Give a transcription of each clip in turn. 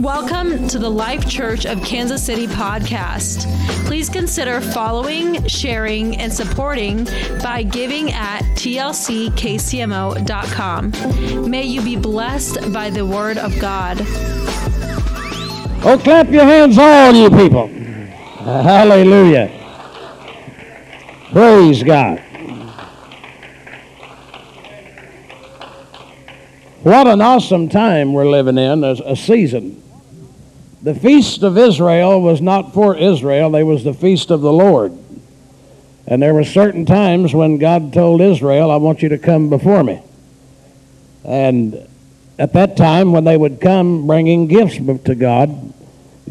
Welcome to the Life Church of Kansas City podcast. Please consider following, sharing, and supporting by giving at tlckcmo.com. May you be blessed by the word of God. Oh, clap your hands, all you people. Hallelujah. Praise God. What an awesome time we're living in, a, a season. The feast of Israel was not for Israel, they was the feast of the Lord. And there were certain times when God told Israel, I want you to come before me. And at that time, when they would come bringing gifts to God,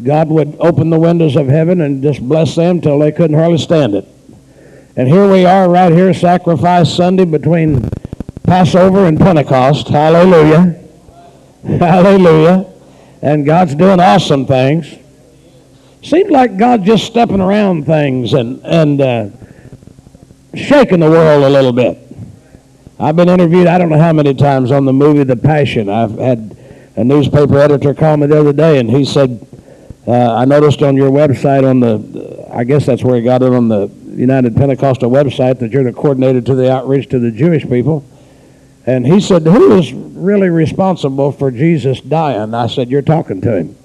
God would open the windows of heaven and just bless them till they couldn't hardly stand it. And here we are, right here, Sacrifice Sunday between Passover and Pentecost. Hallelujah. Hallelujah. And God's doing awesome things. Seems like God's just stepping around things and, and uh, shaking the world a little bit. I've been interviewed, I don't know how many times, on the movie The Passion. I've had a newspaper editor call me the other day, and he said, uh, I noticed on your website, on the, I guess that's where he got it on the United Pentecostal website, that you're the coordinator to the outreach to the Jewish people. And he said, Who is really responsible for Jesus dying? I said, You're talking to him.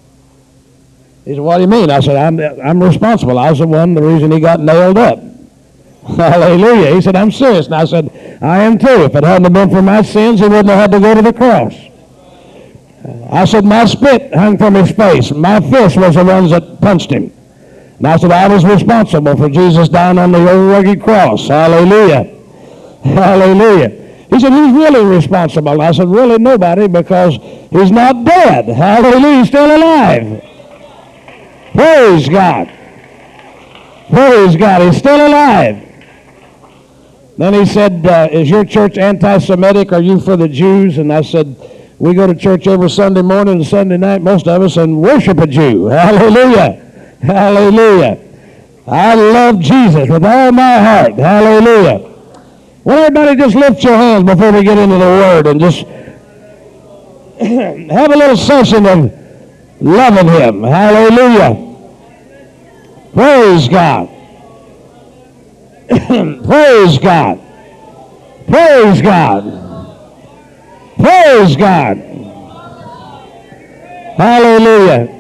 He said, What do you mean? I said, I'm, I'm responsible. I was the one, the reason he got nailed up. Hallelujah. He said, I'm serious. And I said, I am too. If it hadn't been for my sins, he wouldn't have had to go to the cross. I said, My spit hung from his face. My fist was the ones that punched him. And I said, I was responsible for Jesus dying on the old rugged cross. Hallelujah. Hallelujah. He said, Who's really responsible? I said, Really nobody because he's not dead. Hallelujah, he's still alive. Praise God. Praise God, he's still alive. Then he said, uh, Is your church anti Semitic? Are you for the Jews? And I said, We go to church every Sunday morning and Sunday night, most of us, and worship a Jew. Hallelujah. Hallelujah. I love Jesus with all my heart. Hallelujah. Well, everybody just lift your hands before we get into the Word and just have a little session of loving Him. Hallelujah. Praise God. Praise God. Praise God. Praise God. Hallelujah.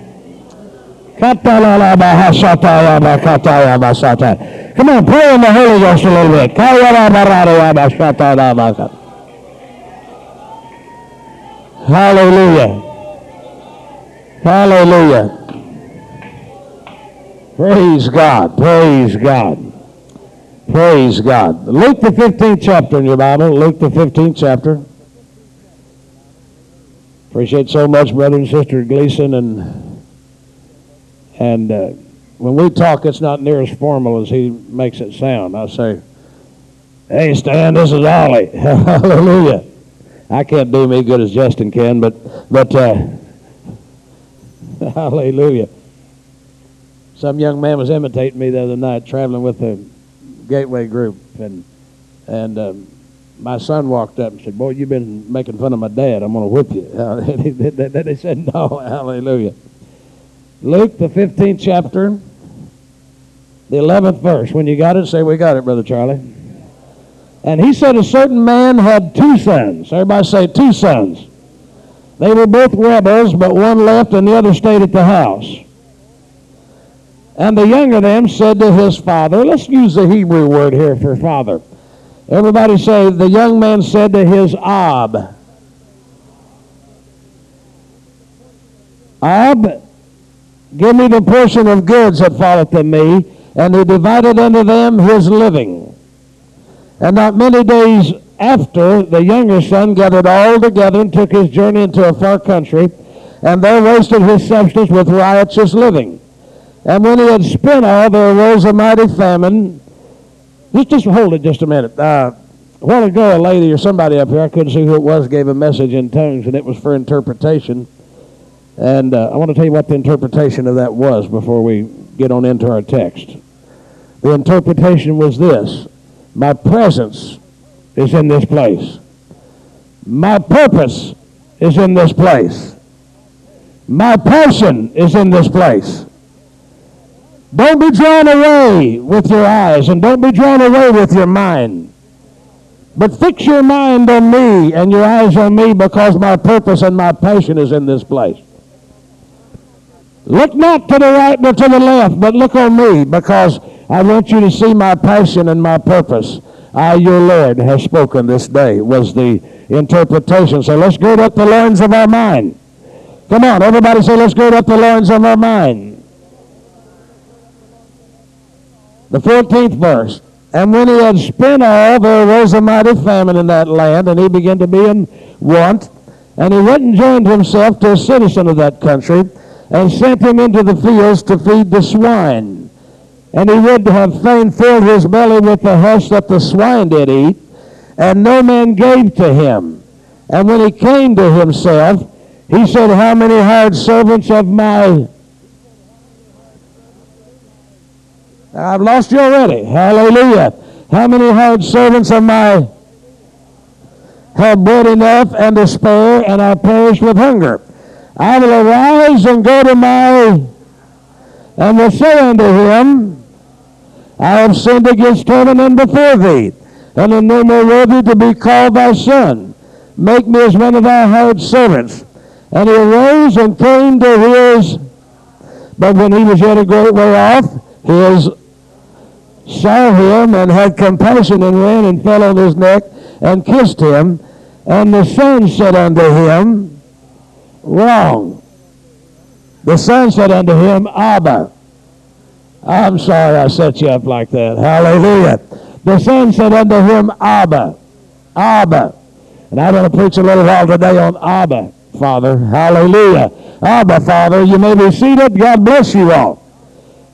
Come on, pray in the Holy Ghost a little bit. Hallelujah. Hallelujah. Praise God. Praise God. Praise God. Luke the 15th chapter in your Bible. Luke the 15th chapter. Appreciate so much, brother and sister Gleason and and uh, when we talk, it's not near as formal as he makes it sound. I say, hey, Stan, this is Ollie. Hallelujah. I can't do me good as Justin can, but, but uh, hallelujah. Some young man was imitating me the other night, traveling with the Gateway group, and, and um, my son walked up and said, boy, you've been making fun of my dad. I'm going to whip you. And they said, no, hallelujah. Luke, the 15th chapter, the 11th verse. When you got it, say, We got it, Brother Charlie. And he said, A certain man had two sons. Everybody say, Two sons. They were both rebels, but one left and the other stayed at the house. And the younger of them said to his father, let's use the Hebrew word here for father. Everybody say, the young man said to his Ab, Ab, Give me the portion of goods that falleth to me. And he divided unto them his living. And not many days after, the younger son gathered all together and took his journey into a far country, and there wasted his substance with riotous living. And when he had spent all, there arose a mighty famine. Just, just hold it just a minute. Uh, a while ago, a lady or somebody up here, I couldn't see who it was, gave a message in tongues, and it was for interpretation. And uh, I want to tell you what the interpretation of that was before we get on into our text. The interpretation was this My presence is in this place, my purpose is in this place. My passion is in this place. Don't be drawn away with your eyes and don't be drawn away with your mind. But fix your mind on me and your eyes on me because my purpose and my passion is in this place. Look not to the right nor to the left, but look on me because I want you to see my passion and my purpose. I, your Lord, have spoken this day, was the interpretation. So let's gird up the loins of our mind. Come on, everybody say, let's gird up the loins of our mind. The 14th verse. And when he had spent all, there arose a mighty famine in that land, and he began to be in want. And he went and joined himself to a citizen of that country, and sent him into the fields to feed the swine. And he would have fain filled his belly with the husk that the swine did eat, and no man gave to him. And when he came to himself, he said, How many hired servants of my I've lost you already. Hallelujah. How many hired servants of my have bread enough and to spare, and I perish with hunger? I will arise and go to my, and will say unto him, I have sinned against heaven and before thee, and am no more worthy to be called thy son. Make me as one of thy hired servants. And he arose and came to his, but when he was yet a great way off, his saw him and had compassion and ran and fell on his neck and kissed him. And the son said unto him, Wrong. The son said unto him, Abba. I'm sorry I set you up like that. Hallelujah. The son said unto him, Abba. Abba. And I'm going to preach a little while today on Abba, Father. Hallelujah. Abba, Father. You may be seated. God bless you all.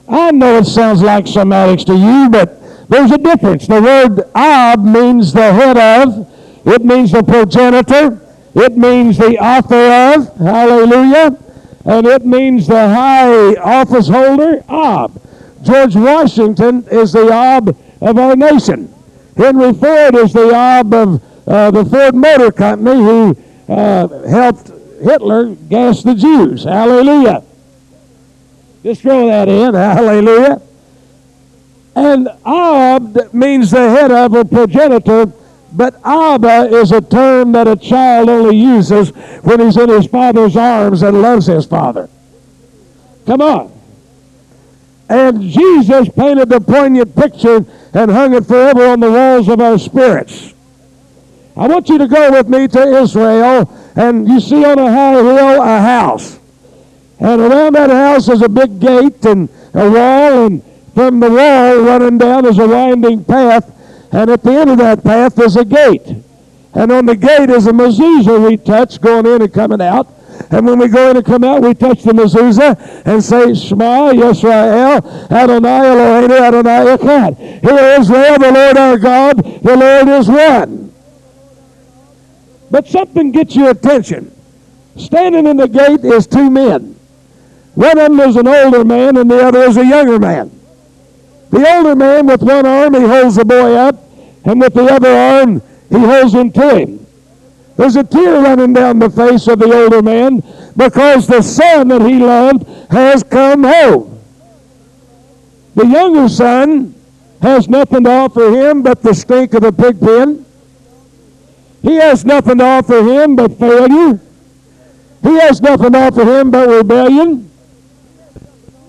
I know it sounds like semantics to you, but there's a difference. The word Ab means the head of, it means the progenitor, it means the author of, hallelujah, and it means the high office holder, Ab. George Washington is the Ab of our nation. Henry Ford is the Ab of uh, the Ford Motor Company who uh, helped Hitler gas the Jews. Hallelujah. Just throw that in. Hallelujah. And Ab means the head of a progenitor, but Abba is a term that a child only uses when he's in his father's arms and loves his father. Come on. And Jesus painted the poignant picture and hung it forever on the walls of our spirits. I want you to go with me to Israel, and you see on a high hill a house. And around that house is a big gate and a wall, and from the wall running down is a winding path, and at the end of that path is a gate. And on the gate is a mezuzah we touch going in and coming out. And when we go in and come out, we touch the mezuzah and say, Shema Yisrael, Adonai Eloheinu, Adonai Echad. Hear Israel, the Lord our God, the Lord is one. But something gets your attention. Standing in the gate is two men. One of them is an older man and the other is a younger man. The older man, with one arm, he holds the boy up, and with the other arm, he holds him to him. There's a tear running down the face of the older man because the son that he loved has come home. The younger son has nothing to offer him but the stink of the pig pen. He has nothing to offer him but failure. He has nothing to offer him but rebellion.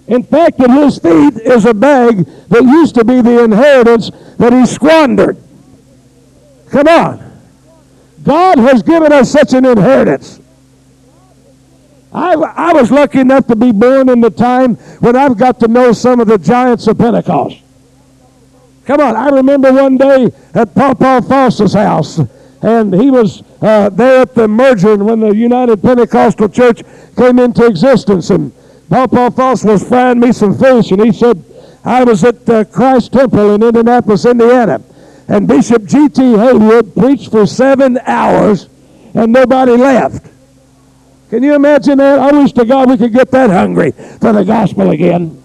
In fact, at his feet is a bag that used to be the inheritance that he squandered. Come on. God has given us such an inheritance. I, I was lucky enough to be born in the time when I've got to know some of the giants of Pentecost. Come on, I remember one day at Papa Foss's house, and he was uh, there at the merger when the United Pentecostal Church came into existence, and Papa Foss was frying me some fish, and he said, I was at uh, Christ Temple in Indianapolis, Indiana, and Bishop G.T. Haywood preached for seven hours, and nobody left. Can you imagine that? I wish to God we could get that hungry for the gospel again.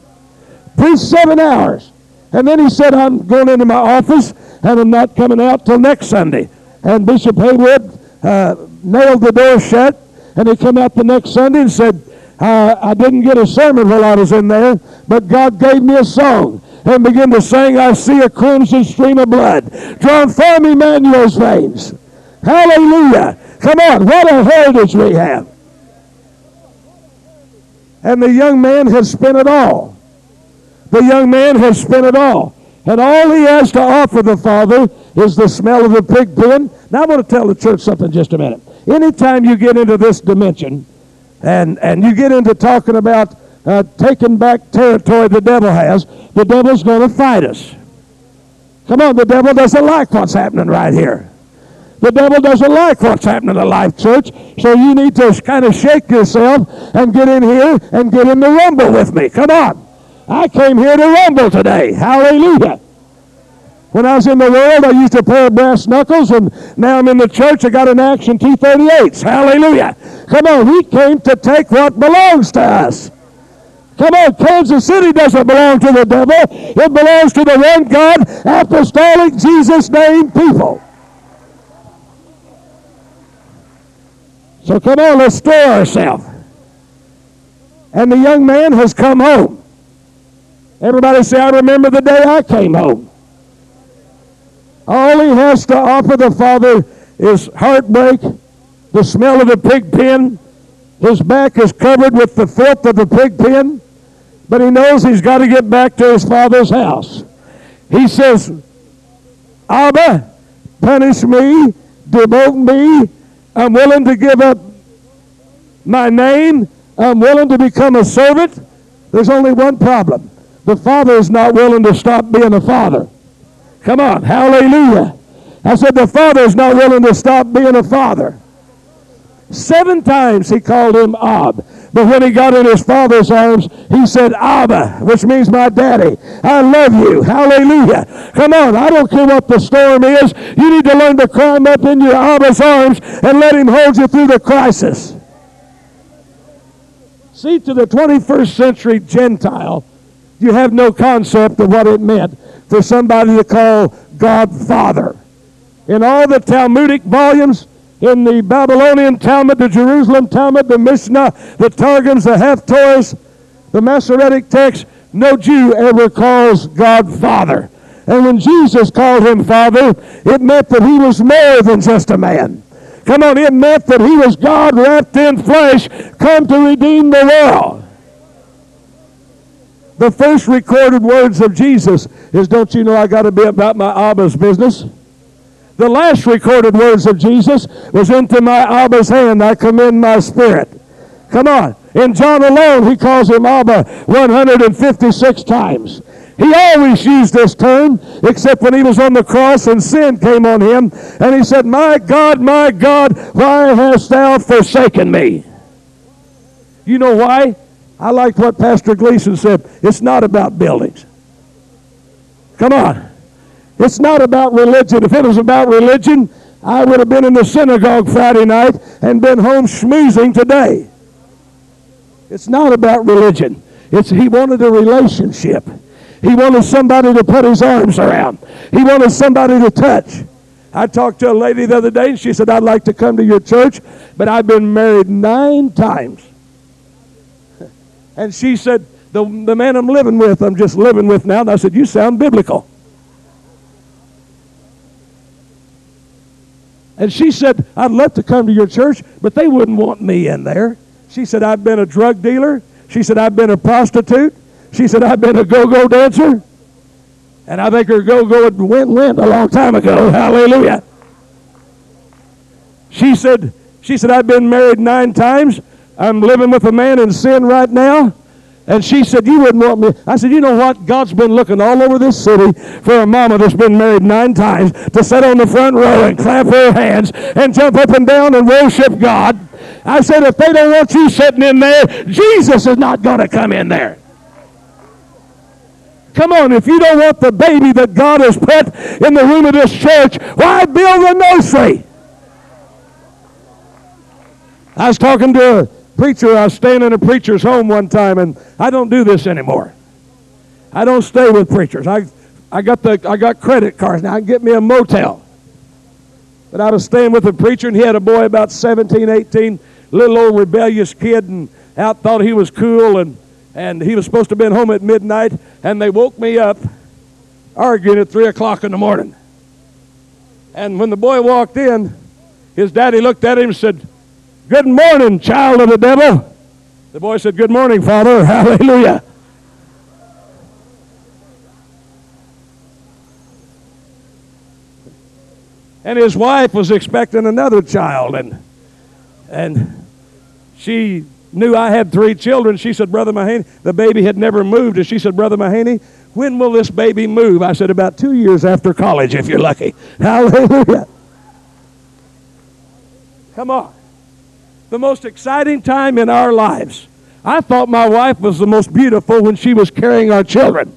Preached seven hours. And then he said, I'm going into my office, and I'm not coming out till next Sunday. And Bishop Haywood uh, nailed the door shut, and he came out the next Sunday and said, Uh, I didn't get a sermon while I was in there, but God gave me a song and began to sing, I see a crimson stream of blood drawn from Emmanuel's veins. Hallelujah. Come on, what a heritage we have. And the young man has spent it all. The young man has spent it all. And all he has to offer the Father is the smell of the pig pen. Now I want to tell the church something just a minute. Anytime you get into this dimension and, and you get into talking about uh, taking back territory the devil has, the devil's going to fight us. Come on, the devil doesn't like what's happening right here. The devil doesn't like what's happening to Life Church, so you need to kind of shake yourself and get in here and get in the rumble with me. Come on. I came here to rumble today. Hallelujah. When I was in the world, I used a pair of brass knuckles, and now I'm in the church. I got an Action T-38s. Hallelujah. Come on, we came to take what belongs to us. Come on, Kansas City doesn't belong to the devil. It belongs to the one God, apostolic, Jesus name people. So come on, let's stir ourselves. And the young man has come home. Everybody say, I remember the day I came home. All he has to offer the Father is heartbreak, the smell of the pig pen. His back is covered with the filth of the pig pen, but he knows he's got to get back to his Father's house. He says, Abba, punish me, devote me, I'm willing to give up my name. I'm willing to become a servant. There's only one problem. The father is not willing to stop being a father. Come on, hallelujah. I said the father is not willing to stop being a father. Seven times he called him Ab. But when he got in his father's arms, he said, Abba, which means my daddy. I love you. Hallelujah. Come on, I don't care what the storm is. You need to learn to climb up in your Abba's arms and let him hold you through the crisis. See, to the 21st century Gentile, you have no concept of what it meant for somebody to call God Father. In all the Talmudic volumes, in the Babylonian Talmud, the Jerusalem Talmud, the Mishnah, the Targums, the Haftorahs, the Masoretic text, no Jew ever calls God Father. And when Jesus called him Father, it meant that he was more than just a man. Come on, it meant that he was God wrapped in flesh, come to redeem the world. The first recorded words of Jesus is, Don't you know I got to be about my Abba's business? The last recorded words of Jesus was into my Abba's hand I commend my spirit. Come on. In John alone, he calls him Abba 156 times. He always used this term, except when he was on the cross and sin came on him. And he said, My God, my God, why hast thou forsaken me? You know why? I liked what Pastor Gleason said. It's not about buildings. Come on. It's not about religion. If it was about religion, I would have been in the synagogue Friday night and been home schmoozing today. It's not about religion. It's he wanted a relationship. He wanted somebody to put his arms around. He wanted somebody to touch. I talked to a lady the other day and she said, I'd like to come to your church, but I've been married nine times. And she said, the, the man I'm living with, I'm just living with now. And I said, You sound biblical. And she said, I'd love to come to your church, but they wouldn't want me in there. She said, I've been a drug dealer. She said, I've been a prostitute. She said, I've been a go-go dancer. And I think her go-go went, went a long time ago. Hallelujah. She said, she said, I've been married nine times. I'm living with a man in sin right now. And she said, You wouldn't want me. I said, You know what? God's been looking all over this city for a mama that's been married nine times to sit on the front row and clap her hands and jump up and down and worship God. I said, If they don't want you sitting in there, Jesus is not going to come in there. Come on, if you don't want the baby that God has put in the room of this church, why build a nursery? I was talking to preacher, I was staying in a preacher's home one time, and I don't do this anymore. I don't stay with preachers. I, I, got the, I got credit cards now. I can get me a motel. But I was staying with a preacher, and he had a boy about 17, 18, little old rebellious kid, and out, thought he was cool, and, and he was supposed to have been home at midnight, and they woke me up arguing at 3 o'clock in the morning. And when the boy walked in, his daddy looked at him and said, Good morning, child of the devil. The boy said, Good morning, Father. Hallelujah. And his wife was expecting another child, and, and she knew I had three children. She said, Brother Mahaney, the baby had never moved. And she said, Brother Mahaney, when will this baby move? I said, About two years after college, if you're lucky. Hallelujah. Come on. The most exciting time in our lives. I thought my wife was the most beautiful when she was carrying our children.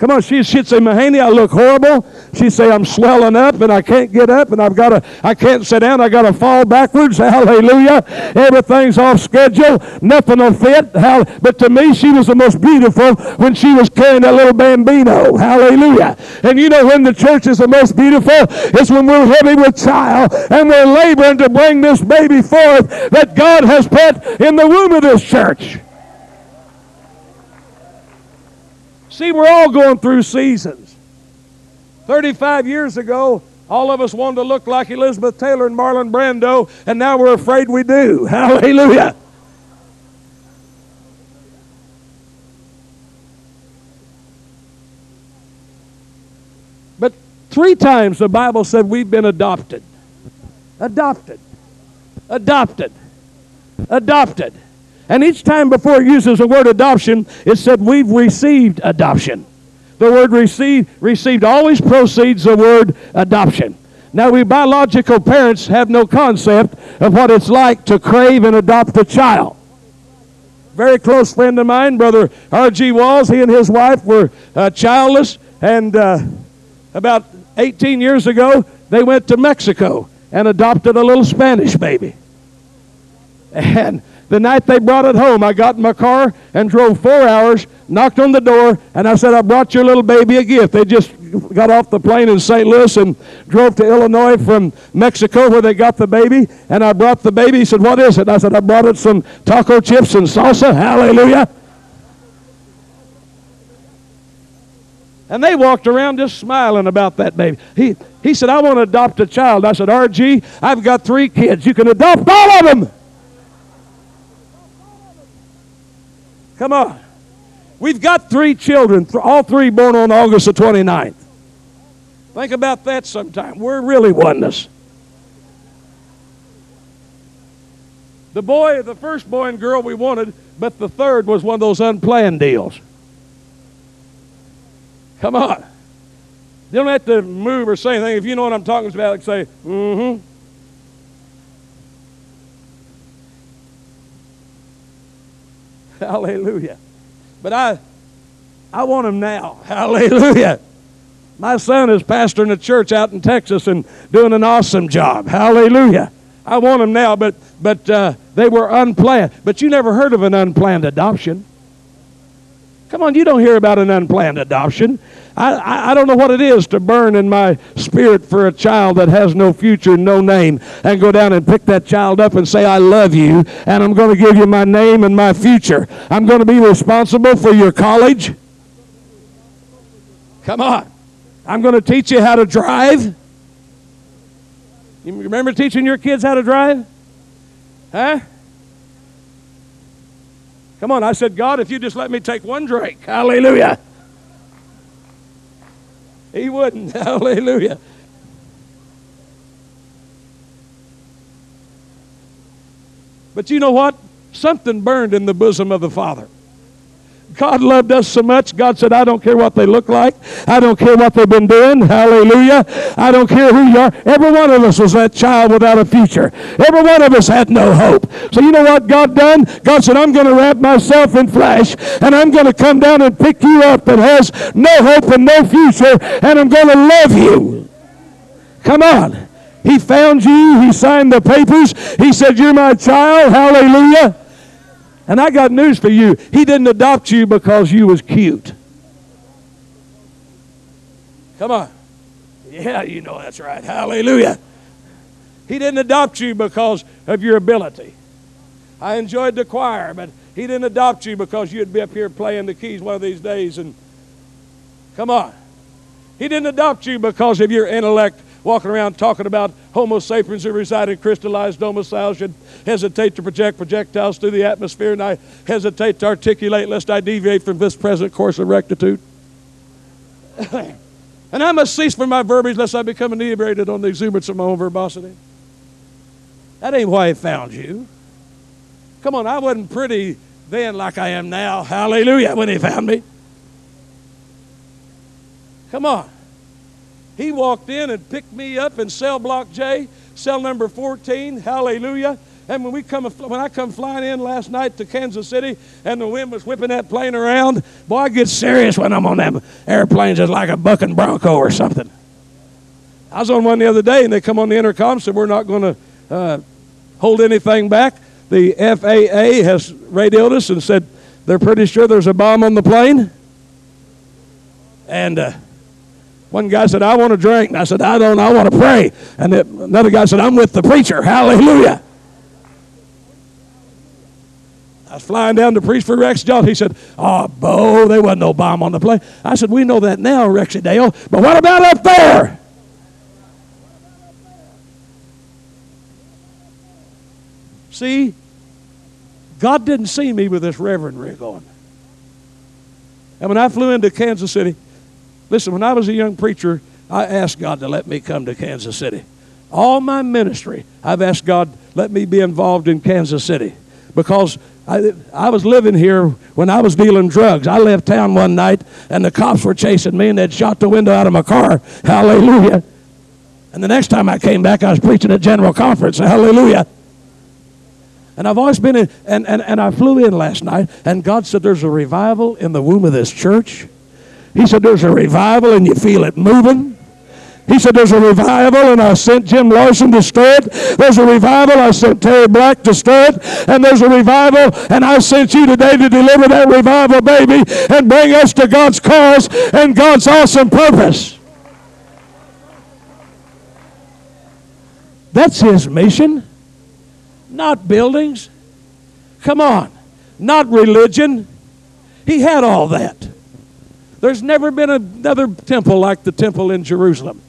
Come on, she, she'd say, Mahaney, I look horrible. She'd say, I'm swelling up and I can't get up and I've got to, I can't sit down. I got to fall backwards. Hallelujah. Everything's off schedule. Nothing will fit. But to me, she was the most beautiful when she was carrying that little bambino. Hallelujah. And you know when the church is the most beautiful? It's when we're heavy with child and we're laboring to bring this baby forth that God has put in the womb of this church. See, we're all going through seasons. 35 years ago, all of us wanted to look like Elizabeth Taylor and Marlon Brando, and now we're afraid we do. Hallelujah. But three times the Bible said we've been adopted. Adopted. Adopted. Adopted. And each time before it uses the word adoption, it said we've received adoption. The word receive, received always precedes the word adoption. Now, we biological parents have no concept of what it's like to crave and adopt a child. Very close friend of mine, Brother R.G. Walls, he and his wife were uh, childless, and uh, about 18 years ago, they went to Mexico and adopted a little Spanish baby. And the night they brought it home, I got in my car and drove four hours, knocked on the door, and I said, I brought your little baby a gift. They just got off the plane in St. Louis and drove to Illinois from Mexico where they got the baby. And I brought the baby. He said, What is it? I said, I brought it some taco chips and salsa. Hallelujah. And they walked around just smiling about that baby. He, he said, I want to adopt a child. I said, RG, I've got three kids. You can adopt all of them. Come on. We've got three children, all three born on August the 29th. Think about that sometime. We're really oneness. The boy, the first boy and girl we wanted, but the third was one of those unplanned deals. Come on. You don't have to move or say anything. If you know what I'm talking about, like say, mm-hmm. Hallelujah. But I I want him now. Hallelujah. My son is pastoring a church out in Texas and doing an awesome job. Hallelujah. I want him now, but but uh, they were unplanned. But you never heard of an unplanned adoption. Come on, you don't hear about an unplanned adoption. I, I, I, don't know what it is to burn in my spirit for a child that has no future, no name, and go down and pick that child up and say, I love you, and I'm going to give you my name and my future. I'm going to be responsible for your college. Come on. I'm going to teach you how to drive. You remember teaching your kids how to drive? Huh? Come on, I said, God, if you just let me take one drink, hallelujah. He wouldn't, hallelujah. But you know what? Something burned in the bosom of the Father. God loved us so much, God said, I don't care what they look like. I don't care what they've been doing. Hallelujah. I don't care who you are. Every one of us was that child without a future. Every one of us had no hope. So you know what God done? God said, I'm going to wrap myself in flesh and I'm going to come down and pick you up that has no hope and no future and I'm going to love you. Come on. He found you. He signed the papers. He said, You're my child. Hallelujah. And I got news for you. He didn't adopt you because you was cute. Come on. Yeah, you know that's right. Hallelujah. He didn't adopt you because of your ability. I enjoyed the choir, but He didn't adopt you because you'd be up here playing the keys one of these days. And come on. He didn't adopt you because of your intellect walking around talking about Homo sapiens who reside in crystallized domiciles should hesitate to project projectiles through the atmosphere, and I hesitate to articulate lest I deviate from this present course of rectitude. and I must cease from my verbiage lest I become inebriated on the exuberance of my own verbosity. That ain't why he found you. Come on, I wasn't pretty then like I am now. Hallelujah, when he found me. Come on. He walked in and picked me up in cell block J, cell number 14. Hallelujah. And when we come, when I come flying in last night to Kansas City, and the wind was whipping that plane around, boy, I get serious when I'm on them airplanes, just like a bucking bronco or something. I was on one the other day, and they come on the intercom, and said we're not going to uh, hold anything back. The FAA has radioed us and said they're pretty sure there's a bomb on the plane. And uh, one guy said, I want to drink. And I said, I don't, I want to pray. And another guy said, I'm with the preacher. Hallelujah. I was flying down to preach for Rex Johnson. He said, Oh, Bo, there wasn't no bomb on the plane. I said, We know that now, Rexy Dale. But what about up there? See, God didn't see me with this reverend rig on. And when I flew into Kansas City, Listen, when I was a young preacher, I asked God to let me come to Kansas City. All my ministry, I've asked God, let me be involved in Kansas City. Because I, I was living here when I was dealing drugs. I left town one night and the cops were chasing me and they'd shot the window out of my car. Hallelujah. And the next time I came back, I was preaching at General Conference. Hallelujah. And I've always been in, and, and, and I flew in last night, and God said, There's a revival in the womb of this church. He said, There's a revival and you feel it moving. He said, There's a revival, and I sent Jim Larson to stir it. There's a revival, I sent Terry Black to stir it. And there's a revival, and I sent you today to deliver that revival, baby, and bring us to God's cause and God's awesome purpose. That's his mission, not buildings. Come on, not religion. He had all that. There's never been another temple like the temple in Jerusalem.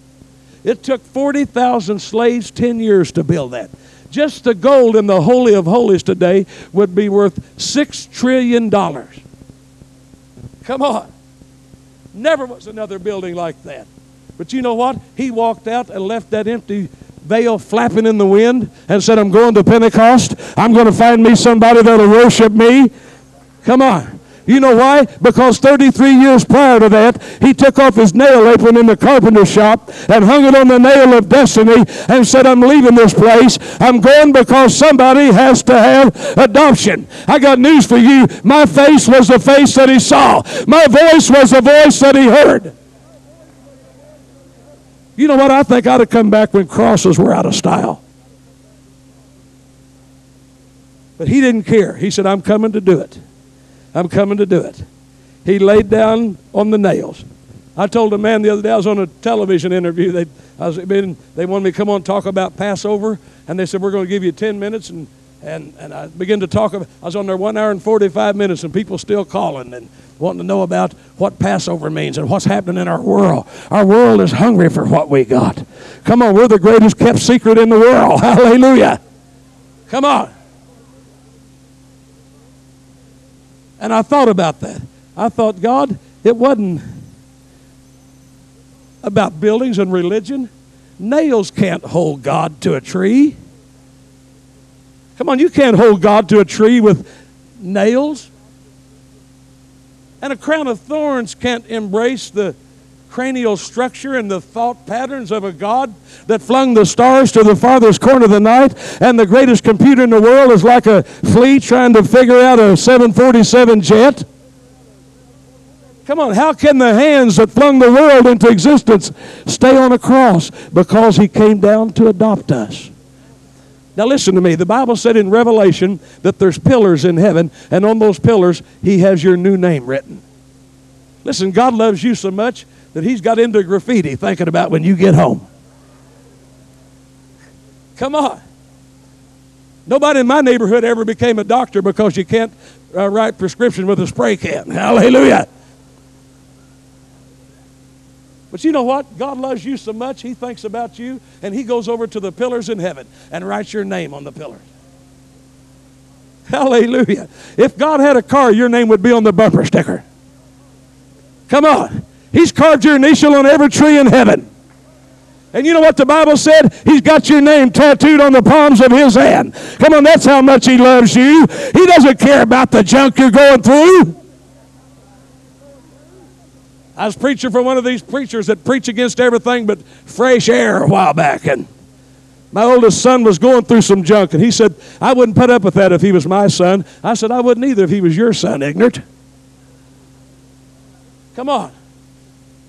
It took 40,000 slaves 10 years to build that. Just the gold in the Holy of Holies today would be worth $6 trillion. Come on. Never was another building like that. But you know what? He walked out and left that empty veil flapping in the wind and said, I'm going to Pentecost. I'm going to find me somebody that'll worship me. Come on. You know why? Because 33 years prior to that, he took off his nail apron in the carpenter shop and hung it on the nail of destiny and said, I'm leaving this place. I'm going because somebody has to have adoption. I got news for you. My face was the face that he saw, my voice was the voice that he heard. You know what? I think I'd have come back when crosses were out of style. But he didn't care. He said, I'm coming to do it. I'm coming to do it. He laid down on the nails. I told a man the other day, I was on a television interview. They, I was, they wanted me to come on and talk about Passover, and they said, We're going to give you 10 minutes. And, and, and I began to talk. About, I was on there one hour and 45 minutes, and people still calling and wanting to know about what Passover means and what's happening in our world. Our world is hungry for what we got. Come on, we're the greatest kept secret in the world. Hallelujah. Come on. And I thought about that. I thought, God, it wasn't about buildings and religion. Nails can't hold God to a tree. Come on, you can't hold God to a tree with nails. And a crown of thorns can't embrace the cranial structure and the thought patterns of a God that flung the stars to the farthest corner of the night, and the greatest computer in the world is like a flea trying to figure out a 747 jet? Come on, how can the hands that flung the world into existence stay on a cross? Because he came down to adopt us. Now, listen to me. The Bible said in Revelation that there's pillars in heaven, and on those pillars, he has your new name written. Listen, God loves you so much that he's got into graffiti thinking about when you get home. Come on. Nobody in my neighborhood ever became a doctor because you can't uh, write prescription with a spray can. Hallelujah. But you know what? God loves you so much, He thinks about you, and He goes over to the pillars in heaven and writes your name on the pillars. Hallelujah. If God had a car, your name would be on the bumper sticker. Come on. He's carved your initial on every tree in heaven. And you know what the Bible said? He's got your name tattooed on the palms of his hand. Come on, that's how much he loves you. He doesn't care about the junk you're going through. I was preaching for one of these preachers that preach against everything but fresh air a while back, and my oldest son was going through some junk, and he said, I wouldn't put up with that if he was my son. I said, I wouldn't either if he was your son, ignorant. Come on.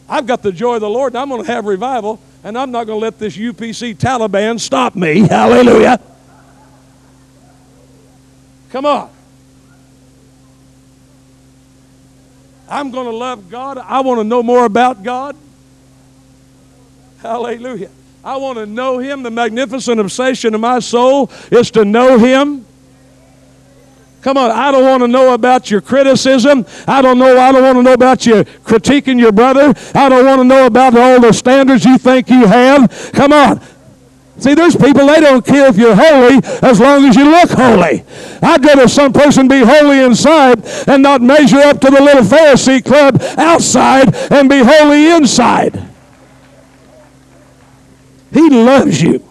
I've got the joy of the Lord, and I'm going to have revival, and I'm not going to let this UPC Taliban stop me. Hallelujah. Come on. I'm going to love God. I want to know more about God. Hallelujah. I want to know Him. The magnificent obsession of my soul is to know Him. Come on, I don't want to know about your criticism. I don't know. I don't want to know about you critiquing your brother. I don't want to know about all the standards you think you have. Come on. See, there's people, they don't care if you're holy as long as you look holy. I'd rather some person be holy inside and not measure up to the little Pharisee club outside and be holy inside. He loves you.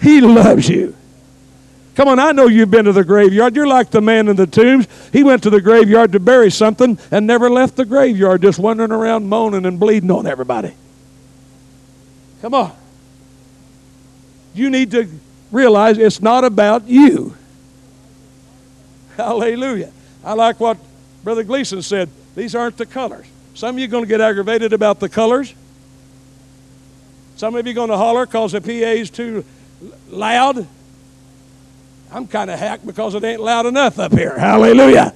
He loves you. Come on, I know you've been to the graveyard. You're like the man in the tombs. He went to the graveyard to bury something and never left the graveyard, just wandering around moaning and bleeding on everybody. Come on. You need to realize it's not about you. Hallelujah. I like what Brother Gleason said. These aren't the colors. Some of you are going to get aggravated about the colors. Some of you are going to holler because the PA is too loud. I'm kind of hacked because it ain't loud enough up here. Hallelujah.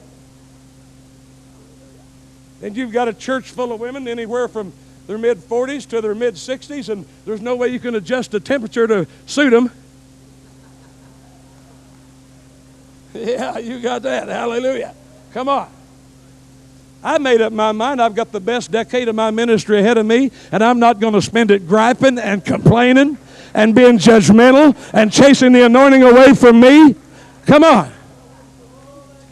And you've got a church full of women anywhere from their mid 40s to their mid 60s, and there's no way you can adjust the temperature to suit them. Yeah, you got that. Hallelujah. Come on. I made up my mind. I've got the best decade of my ministry ahead of me, and I'm not going to spend it griping and complaining and being judgmental and chasing the anointing away from me. Come on.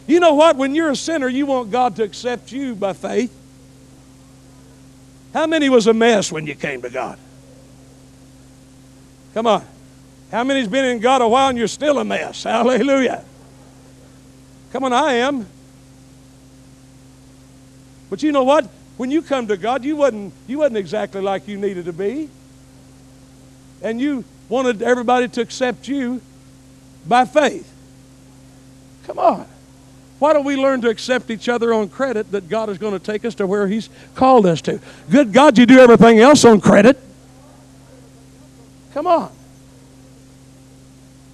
You know what? When you're a sinner, you want God to accept you by faith. How many was a mess when you came to God? Come on. How many's been in God a while and you're still a mess? Hallelujah. Come on, I am. But you know what? When you come to God, you wasn't, you wasn't exactly like you needed to be. And you wanted everybody to accept you by faith. Come on. Why don't we learn to accept each other on credit that God is going to take us to where He's called us to? Good God, you do everything else on credit. Come on.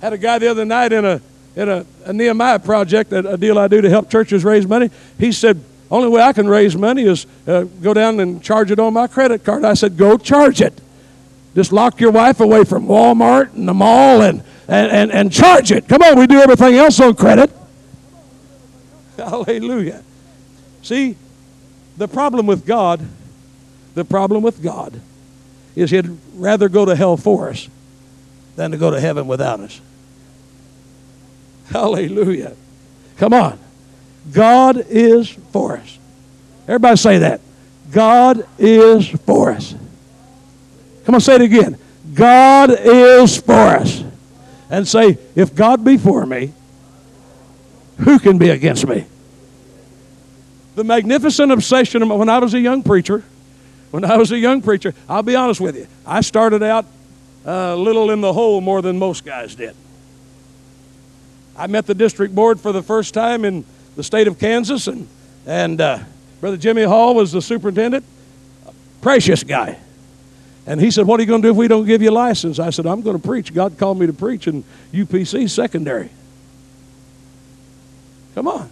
Had a guy the other night in a in a, a Nehemiah project, a, a, deal I do to help churches raise money. He said, "Only way I can raise money is uh, go down and charge it on my credit card." I said, "Go charge it. Just lock your wife away from Walmart and the mall and and, and, and charge it. Come on, we do everything else on credit." Hallelujah. See, the problem with God, the problem with God is he'd rather go to hell for us than to go to heaven without us. Hallelujah. Come on. God is for us. Everybody say that. God is for us. Come on, say it again. God is for us. And say, if God be for me, who can be against me? The magnificent obsession of when I was a young preacher, when I was a young preacher, I'll be honest with you, I started out a little in the hole more than most guys did. I met the district board for the first time in the state of Kansas, and, and uh, Brother Jimmy Hall was the superintendent. Precious guy. And he said, What are you going to do if we don't give you a license? I said, I'm going to preach. God called me to preach in UPC secondary. Come on.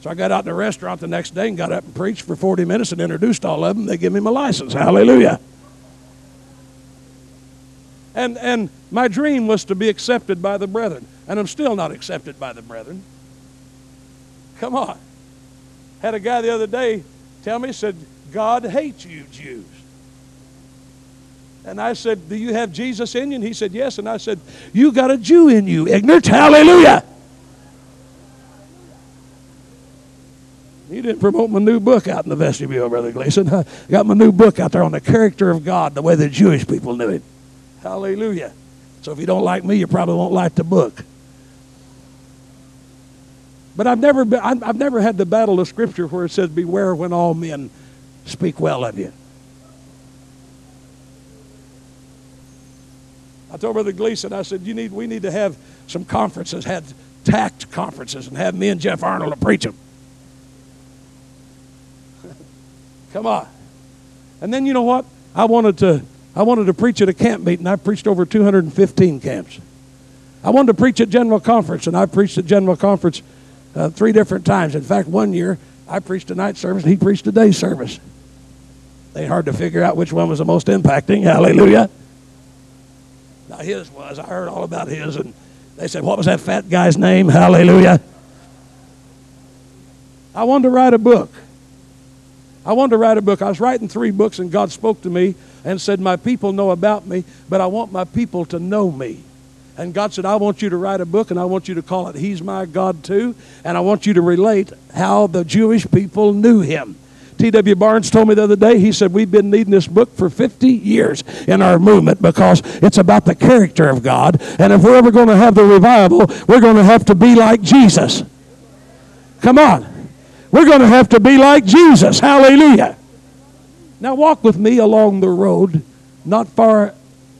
So I got out in the restaurant the next day and got up and preached for 40 minutes and introduced all of them. They give me my license. Hallelujah. And, and my dream was to be accepted by the brethren. And I'm still not accepted by the brethren. Come on. Had a guy the other day tell me, said, God hates you Jews. And I said, Do you have Jesus in you? And he said, Yes. And I said, You got a Jew in you, ignorant. Hallelujah. You didn't promote my new book out in the vestibule, Brother Gleason. I got my new book out there on the character of God, the way the Jewish people knew it. Hallelujah. So if you don't like me, you probably won't like the book. But I've never, been, I've never had the battle of Scripture where it says, Beware when all men speak well of you. I told Brother Gleason, I said, you need, we need to have some conferences, had tact conferences, and have me and Jeff Arnold to preach them. Come on. And then you know what? I wanted to I wanted to preach at a camp meeting. I preached over 215 camps. I wanted to preach at General Conference, and I preached at General Conference uh, three different times. In fact, one year I preached a night service, and he preached a day service. They hard to figure out which one was the most impacting. Hallelujah. Now his was. I heard all about his, and they said, "What was that fat guy's name?" Hallelujah. I wanted to write a book. I wanted to write a book. I was writing three books, and God spoke to me and said, My people know about me, but I want my people to know me. And God said, I want you to write a book, and I want you to call it He's My God Too, and I want you to relate how the Jewish people knew Him. T.W. Barnes told me the other day, he said, We've been needing this book for 50 years in our movement because it's about the character of God. And if we're ever going to have the revival, we're going to have to be like Jesus. Come on. We're going to have to be like Jesus. Hallelujah. Now walk with me along the road, not far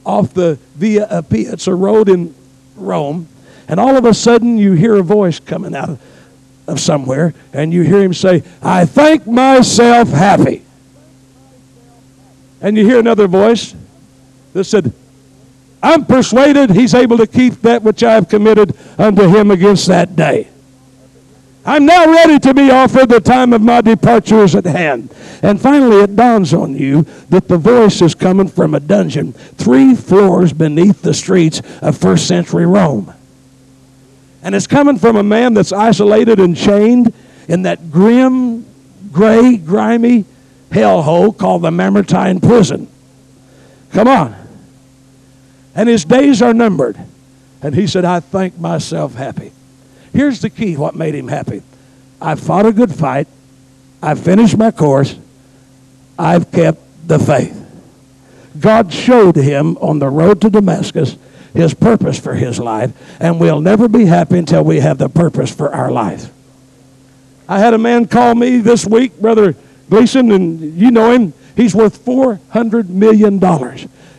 off the Via Appia. It's a road in Rome. And all of a sudden you hear a voice coming out of somewhere, and you hear him say, I think myself happy. And you hear another voice that said, I'm persuaded he's able to keep that which I have committed unto him against that day. I'm now ready to be offered. The time of my departure is at hand. And finally, it dawns on you that the voice is coming from a dungeon three floors beneath the streets of first century Rome. And it's coming from a man that's isolated and chained in that grim, gray, grimy hellhole called the Mamertine prison. Come on. And his days are numbered. And he said, I think myself happy. Here's the key what made him happy. I fought a good fight. I finished my course. I've kept the faith. God showed him on the road to Damascus his purpose for his life, and we'll never be happy until we have the purpose for our life. I had a man call me this week, Brother Gleason, and you know him. He's worth $400 million.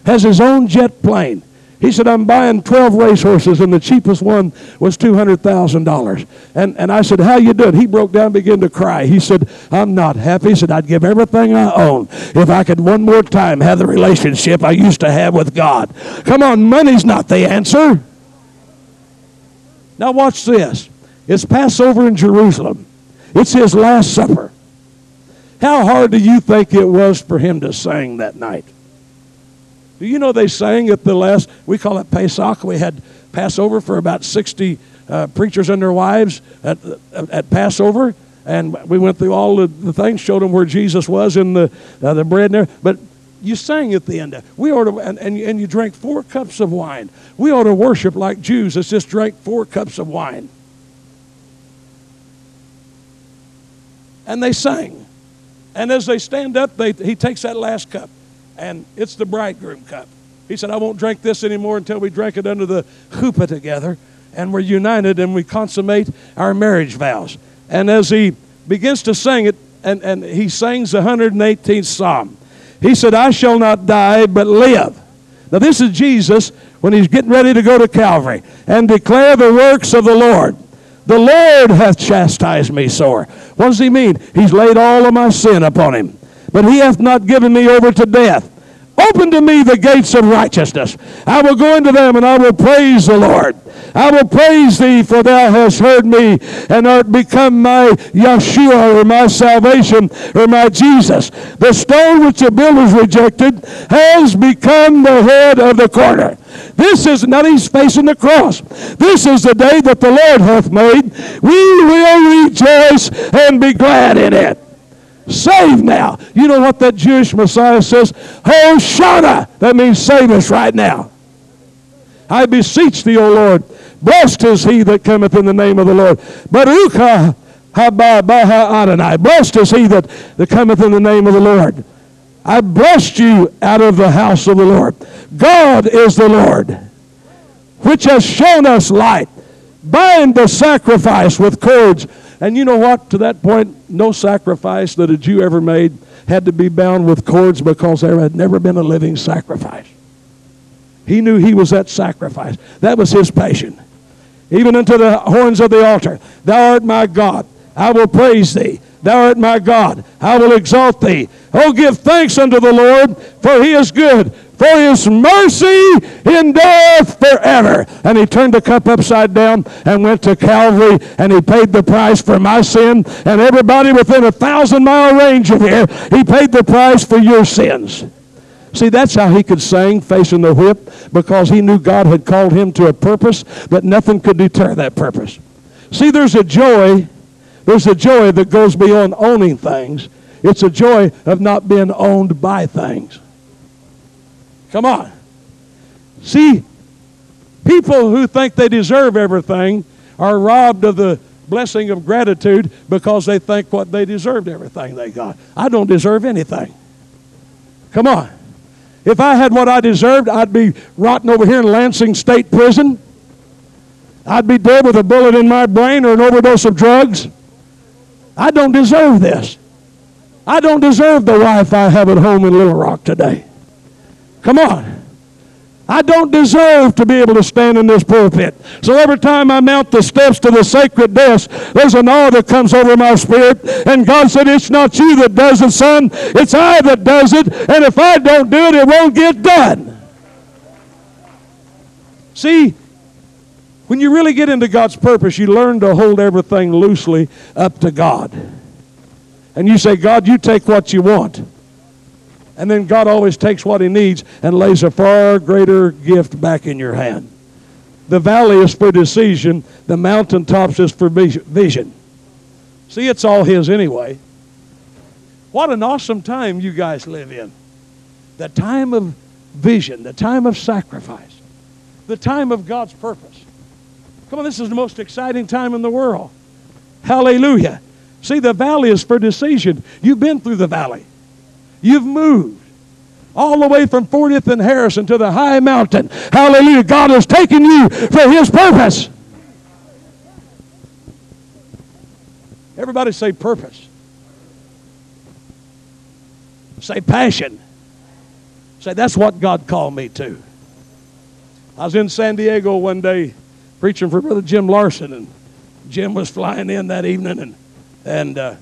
Has his own jet plane. He said, I'm buying 12 racehorses, and the cheapest one was $200,000. And, and I said, how you doing? He broke down began to cry. He said, I'm not happy. He said, I'd give everything I own if I could one more time have the relationship I used to have with God. Come on, money's not the answer. Now watch this. It's Passover in Jerusalem. It's his last supper. How hard do you think it was for him to sing that night? Do you know they sang at the last, we call it Pesach. We had Passover for about 60 uh, preachers and their wives at, at Passover. And we went through all the, the things, showed them where Jesus was in the, uh, the bread there. But you sang at the end. We ought to, and, and, and you drank four cups of wine. We ought to worship like Jews that just drank four cups of wine. And they sang. And as they stand up, they, he takes that last cup and it's the bridegroom cup. He said, I won't drink this anymore until we drink it under the chuppah together and we're united and we consummate our marriage vows. And as he begins to sing it, and, and he sings the 118th Psalm, he said, I shall not die but live. Now, this is Jesus when he's getting ready to go to Calvary and declare the works of the Lord. The Lord hath chastised me sore. What does he mean? He's laid all of my sin upon him. But he hath not given me over to death. Open to me the gates of righteousness. I will go into them and I will praise the Lord. I will praise thee, for thou hast heard me and art become my Yeshua or my salvation or my Jesus. The stone which the builders rejected has become the head of the corner. This is not he's facing the cross. This is the day that the Lord hath made. We will rejoice and be glad in it. Save now. You know what that Jewish Messiah says? Hosanna. That means save us right now. I beseech thee, O Lord. Blessed is he that cometh in the name of the Lord. Baruch haba baha Adonai. Blessed is he that, that cometh in the name of the Lord. I blessed you out of the house of the Lord. God is the Lord, which has shown us light. Bind the sacrifice with cords. And you know what? To that point, no sacrifice that a Jew ever made had to be bound with cords because there had never been a living sacrifice. He knew he was that sacrifice. That was his passion. Even unto the horns of the altar. Thou art my God. I will praise thee. Thou art my God. I will exalt thee. Oh, give thanks unto the Lord, for he is good. For his mercy endureth forever. And he turned the cup upside down and went to Calvary, and he paid the price for my sin. And everybody within a thousand mile range of here, he paid the price for your sins. See, that's how he could sing facing the whip because he knew God had called him to a purpose that nothing could deter that purpose. See, there's a joy there's a joy that goes beyond owning things. It's a joy of not being owned by things. Come on. See, people who think they deserve everything are robbed of the blessing of gratitude because they think what they deserved everything they got. I don't deserve anything. Come on. If I had what I deserved, I'd be rotting over here in Lansing State Prison. I'd be dead with a bullet in my brain or an overdose of drugs. I don't deserve this. I don't deserve the wife I have at home in Little Rock today. Come on. I don't deserve to be able to stand in this pulpit. So every time I mount the steps to the sacred desk, there's an awe that comes over my spirit. And God said, It's not you that does it, son. It's I that does it. And if I don't do it, it won't get done. See, when you really get into God's purpose, you learn to hold everything loosely up to God. And you say, God, you take what you want. And then God always takes what he needs and lays a far greater gift back in your hand. The valley is for decision, the mountaintops is for vision. See, it's all his anyway. What an awesome time you guys live in. The time of vision, the time of sacrifice, the time of God's purpose. Come on, this is the most exciting time in the world. Hallelujah. See, the valley is for decision. You've been through the valley. You've moved all the way from 40th and Harrison to the high mountain. Hallelujah. God has taken you for his purpose. Everybody say purpose. Say passion. Say that's what God called me to. I was in San Diego one day preaching for Brother Jim Larson, and Jim was flying in that evening, and and uh,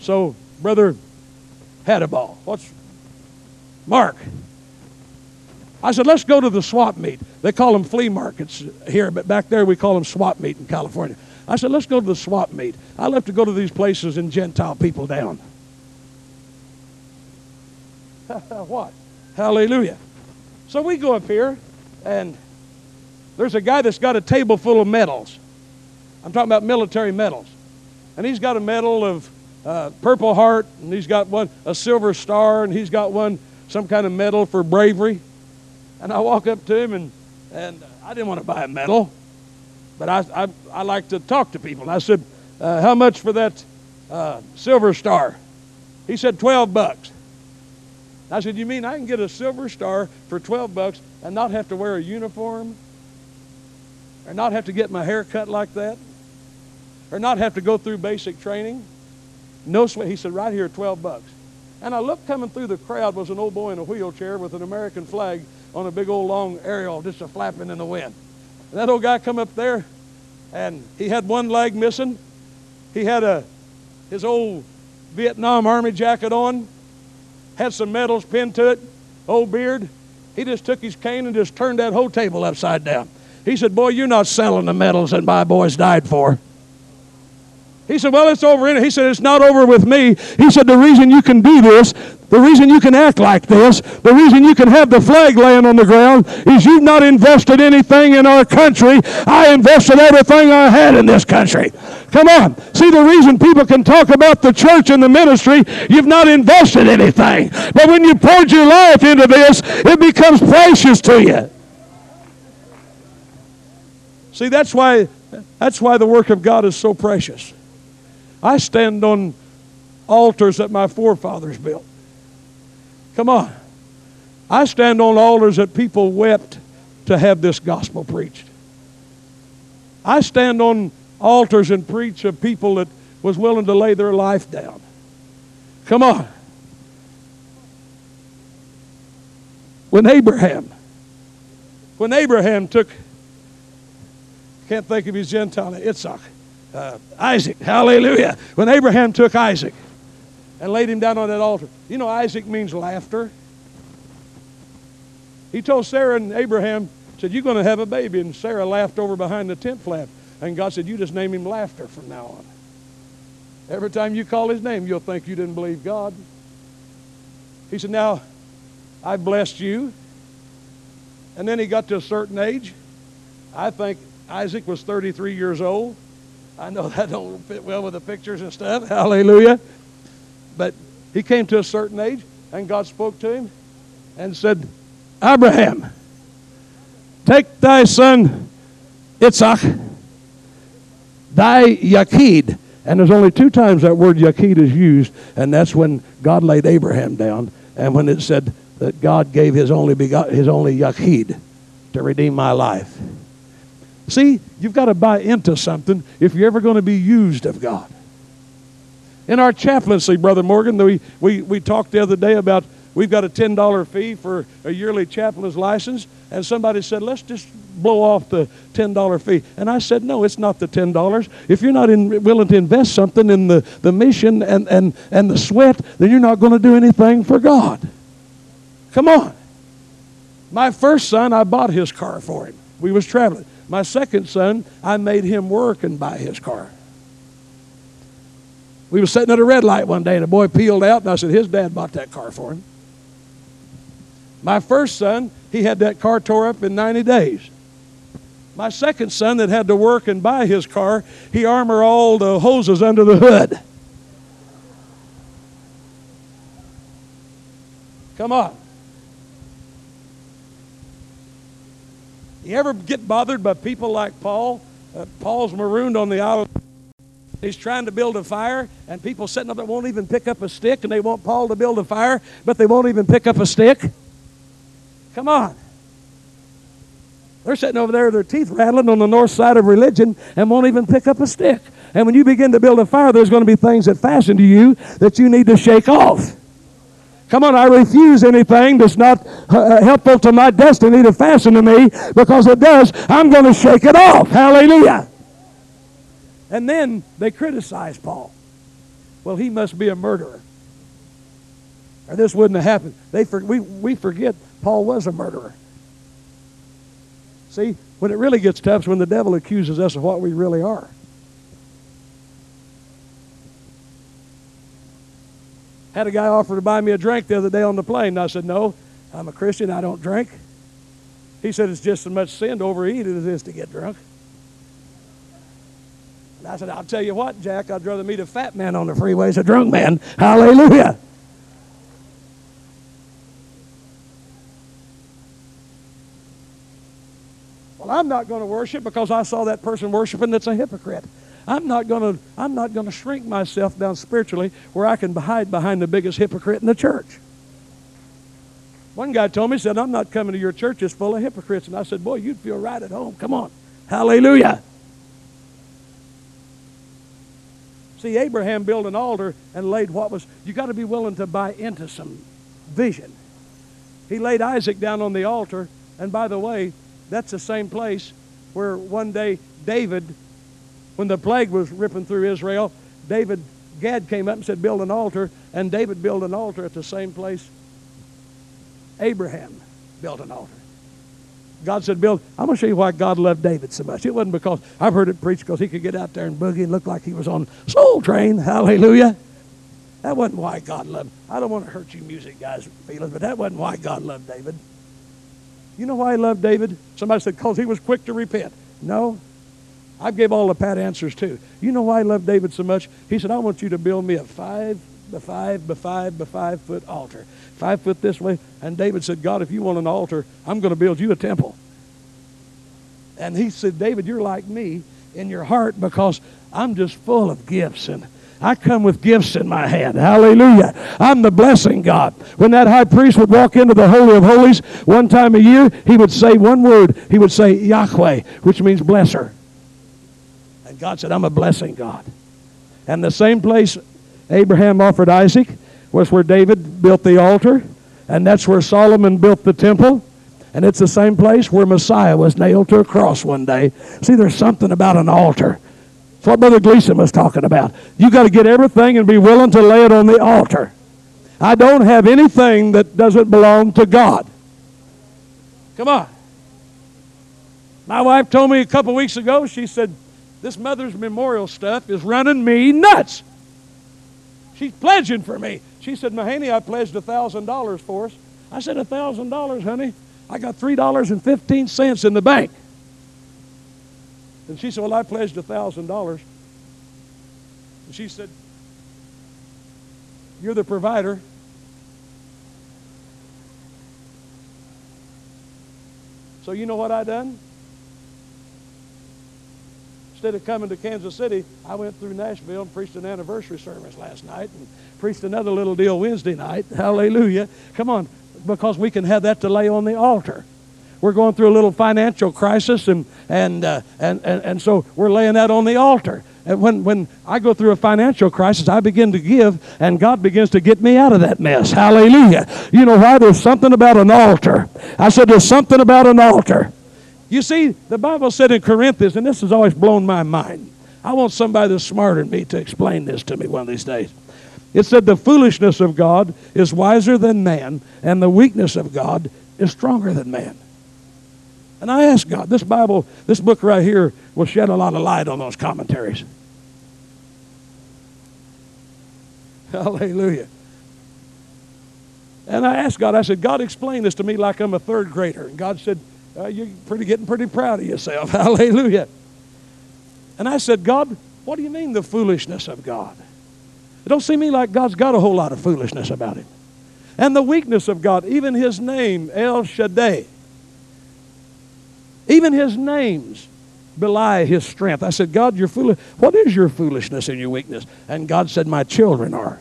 so Brother had a ball. What's Mark? I said, let's go to the swap meet. They call them flea markets here, but back there we call them swap meet in California. I said, let's go to the swap meet. I love to go to these places and Gentile people down. what? Hallelujah. So we go up here, and there's a guy that's got a table full of medals. I'm talking about military medals. And he's got a medal of uh, Purple Heart, and he's got one, a Silver Star, and he's got one, some kind of medal for bravery. And I walk up to him, and, and I didn't want to buy a medal, but I, I, I like to talk to people. And I said, uh, How much for that uh, Silver Star? He said, 12 bucks. I said, You mean I can get a Silver Star for 12 bucks and not have to wear a uniform? or not have to get my hair cut like that, or not have to go through basic training. No sweat. He said, right here, 12 bucks. And I looked coming through the crowd was an old boy in a wheelchair with an American flag on a big old long aerial just a flapping in the wind. And that old guy come up there, and he had one leg missing. He had a his old Vietnam Army jacket on, had some medals pinned to it, old beard, he just took his cane and just turned that whole table upside down. He said, Boy, you're not selling the medals that my boys died for. He said, Well, it's over in He said, It's not over with me. He said, The reason you can do this, the reason you can act like this, the reason you can have the flag laying on the ground is you've not invested anything in our country. I invested everything I had in this country. Come on. See, the reason people can talk about the church and the ministry, you've not invested anything. But when you poured your life into this, it becomes precious to you. See, that's why, that's why the work of God is so precious. I stand on altars that my forefathers built. Come on. I stand on altars that people wept to have this gospel preached. I stand on altars and preach of people that was willing to lay their life down. Come on. When Abraham, when Abraham took, can't think of his Gentile, Isaac, uh, Isaac, hallelujah. When Abraham took Isaac and laid him down on that altar, you know, Isaac means laughter. He told Sarah and Abraham, said, You're going to have a baby. And Sarah laughed over behind the tent flap. And God said, You just name him laughter from now on. Every time you call his name, you'll think you didn't believe God. He said, Now, I blessed you. And then he got to a certain age. I think Isaac was 33 years old. I know that don't fit well with the pictures and stuff. Hallelujah. But he came to a certain age, and God spoke to him and said, Abraham, take thy son Isaac, thy Yaqid. And there's only two times that word Yaqid is used, and that's when God laid Abraham down, and when it said that God gave his only begot, his only Yaqid to redeem my life. See, you've got to buy into something if you're ever going to be used of God. In our chaplaincy, Brother Morgan, we, we, we talked the other day about we've got a $10 fee for a yearly chaplain's license, and somebody said, let's just blow off the $10 fee. And I said, no, it's not the $10. If you're not in, willing to invest something in the, the mission and, and, and the sweat, then you're not going to do anything for God. Come on. My first son, I bought his car for him. We was traveling. My second son, I made him work and buy his car. We were sitting at a red light one day, and a boy peeled out, and I said, his dad bought that car for him. My first son, he had that car tore up in 90 days. My second son that had to work and buy his car, he armor all the hoses under the hood. Come on. You ever get bothered by people like Paul? Uh, Paul's marooned on the island. He's trying to build a fire, and people sitting up there won't even pick up a stick, and they want Paul to build a fire, but they won't even pick up a stick. Come on. They're sitting over there, their teeth rattling on the north side of religion, and won't even pick up a stick. And when you begin to build a fire, there's going to be things that fasten to you that you need to shake off. Come on, I refuse anything that's not uh, helpful to my destiny to fasten to me because it does. I'm going to shake it off. Hallelujah. And then they criticize Paul. Well, he must be a murderer. Or this wouldn't have happened. They for, we, we forget Paul was a murderer. See, when it really gets tough is when the devil accuses us of what we really are. Had a guy offer to buy me a drink the other day on the plane, I said, No, I'm a Christian, I don't drink. He said, It's just as much sin to overeat as it is to get drunk. And I said, I'll tell you what, Jack, I'd rather meet a fat man on the freeway as a drunk man. Hallelujah. Well, I'm not going to worship because I saw that person worshiping that's a hypocrite. I'm not going to I'm not going to shrink myself down spiritually where I can hide behind the biggest hypocrite in the church. One guy told me, he said, I'm not coming to your church, it's full of hypocrites. And I said, Boy, you'd feel right at home. Come on. Hallelujah. See, Abraham built an altar and laid what was, you got to be willing to buy into some vision. He laid Isaac down on the altar, and by the way, that's the same place where one day David when the plague was ripping through Israel, David, Gad came up and said, Build an altar, and David built an altar at the same place. Abraham built an altar. God said, Build. I'm going to show you why God loved David so much. It wasn't because I've heard it preached because he could get out there and boogie and look like he was on Soul Train. Hallelujah. That wasn't why God loved. I don't want to hurt you music guys' feelings, but that wasn't why God loved David. You know why he loved David? Somebody said, because he was quick to repent. No. I gave all the pat answers too. You know why I love David so much? He said, I want you to build me a five by five by five by five foot altar. Five foot this way. And David said, God, if you want an altar, I'm going to build you a temple. And he said, David, you're like me in your heart because I'm just full of gifts and I come with gifts in my hand. Hallelujah. I'm the blessing God. When that high priest would walk into the Holy of Holies one time a year, he would say one word. He would say Yahweh, which means blesser. God said, I'm a blessing God. And the same place Abraham offered Isaac was where David built the altar, and that's where Solomon built the temple. And it's the same place where Messiah was nailed to a cross one day. See, there's something about an altar. That's what Brother Gleason was talking about. You got to get everything and be willing to lay it on the altar. I don't have anything that doesn't belong to God. Come on. My wife told me a couple weeks ago, she said, This Mother's Memorial stuff is running me nuts. She's pledging for me. She said, Mahaney, I pledged $1,000 for us. I said, $1,000, honey? I got $3.15 in the bank. And she said, Well, I pledged $1,000. And she said, You're the provider. So you know what I done? Instead of coming to Kansas City, I went through Nashville and preached an anniversary service last night and preached another little deal Wednesday night. Hallelujah. Come on, because we can have that to lay on the altar. We're going through a little financial crisis, and, and, uh, and, and, and so we're laying that on the altar. And when, when I go through a financial crisis, I begin to give, and God begins to get me out of that mess. Hallelujah. You know why? There's something about an altar. I said, There's something about an altar. You see, the Bible said in Corinthians, and this has always blown my mind. I want somebody that's smarter than me to explain this to me one of these days. It said, The foolishness of God is wiser than man, and the weakness of God is stronger than man. And I asked God, this Bible, this book right here will shed a lot of light on those commentaries. Hallelujah. And I asked God, I said, God, explain this to me like I'm a third grader. And God said, uh, You're pretty, getting pretty proud of yourself. Hallelujah. And I said, God, what do you mean the foolishness of God? It don't seem to me like God's got a whole lot of foolishness about him. And the weakness of God, even his name, El Shaddai. Even his names belie his strength. I said, God, you're foolish. What is your foolishness and your weakness? And God said, My children are.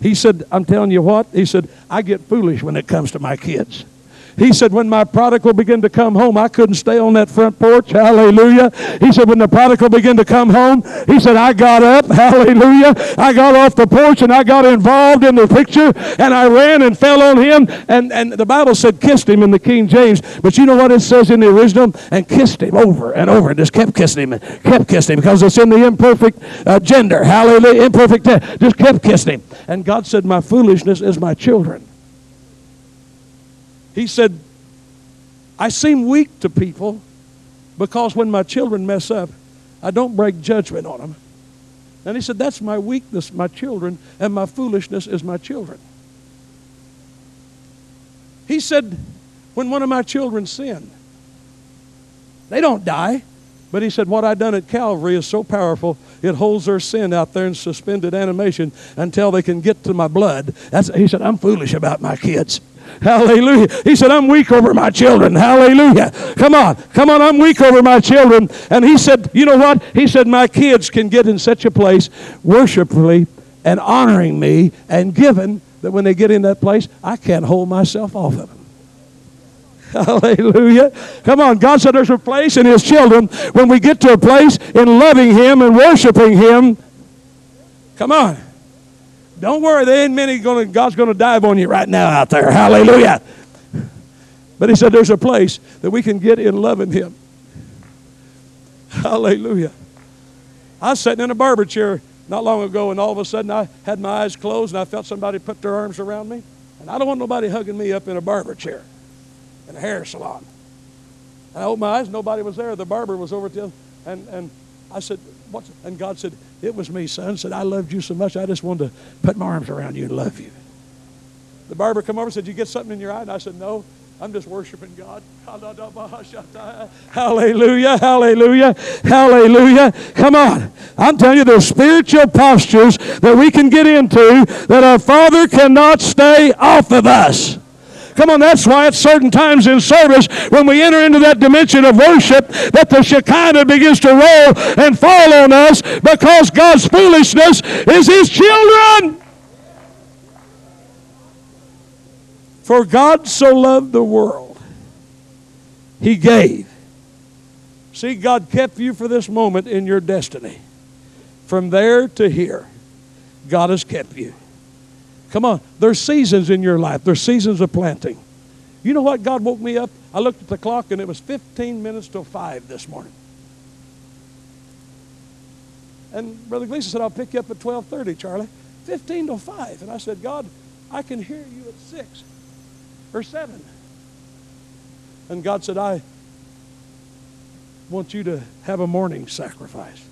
He said, I'm telling you what? He said, I get foolish when it comes to my kids. He said, when my prodigal began to come home, I couldn't stay on that front porch. Hallelujah. He said, when the prodigal began to come home, he said, I got up. Hallelujah. I got off the porch and I got involved in the picture and I ran and fell on him. And, and the Bible said kissed him in the King James. But you know what it says in the original? And kissed him over and over and just kept kissing him and kept kissing him because it's in the imperfect uh, gender. Hallelujah. Imperfect. Just kept kissing him. And God said, my foolishness is my children. He said, I seem weak to people because when my children mess up, I don't break judgment on them. And he said, That's my weakness, my children, and my foolishness is my children. He said, When one of my children sin, they don't die. But he said, What I done at Calvary is so powerful, it holds their sin out there in suspended animation until they can get to my blood. That's, he said, I'm foolish about my kids. Hallelujah. He said, I'm weak over my children. Hallelujah. Come on. Come on. I'm weak over my children. And he said, You know what? He said, My kids can get in such a place worshipfully and honoring me and giving that when they get in that place, I can't hold myself off of them. Hallelujah. Come on. God said there's a place in His children when we get to a place in loving Him and worshiping Him. Come on. Don't worry, there ain't many going God's going to dive on you right now out there. Hallelujah. But he said there's a place that we can get in loving him. Hallelujah. I was sitting in a barber chair not long ago, and all of a sudden I had my eyes closed and I felt somebody put their arms around me. And I don't want nobody hugging me up in a barber chair a hair salon. And I opened my eyes, nobody was there. The barber was over at the other. And, and I said, What's it? And God said, It was me, son. Said, I loved you so much, I just wanted to put my arms around you and love you. The barber come over and said, You get something in your eye? And I said, No. I'm just worshiping God. Hallelujah, hallelujah, hallelujah. Come on. I'm telling you, there's spiritual postures that we can get into that our Father cannot stay off of us. Come on, that's why at certain times in service, when we enter into that dimension of worship, that the Shekinah begins to roll and fall on us because God's foolishness is His children. For God so loved the world, He gave. See, God kept you for this moment in your destiny. From there to here, God has kept you. Come on, there's seasons in your life, there's seasons of planting. You know what? God woke me up. I looked at the clock and it was 15 minutes till 5 this morning. And Brother Gleason said, I'll pick you up at 12:30, Charlie. 15 till 5. And I said, God, I can hear you at 6 or 7. And God said, I want you to have a morning sacrifice.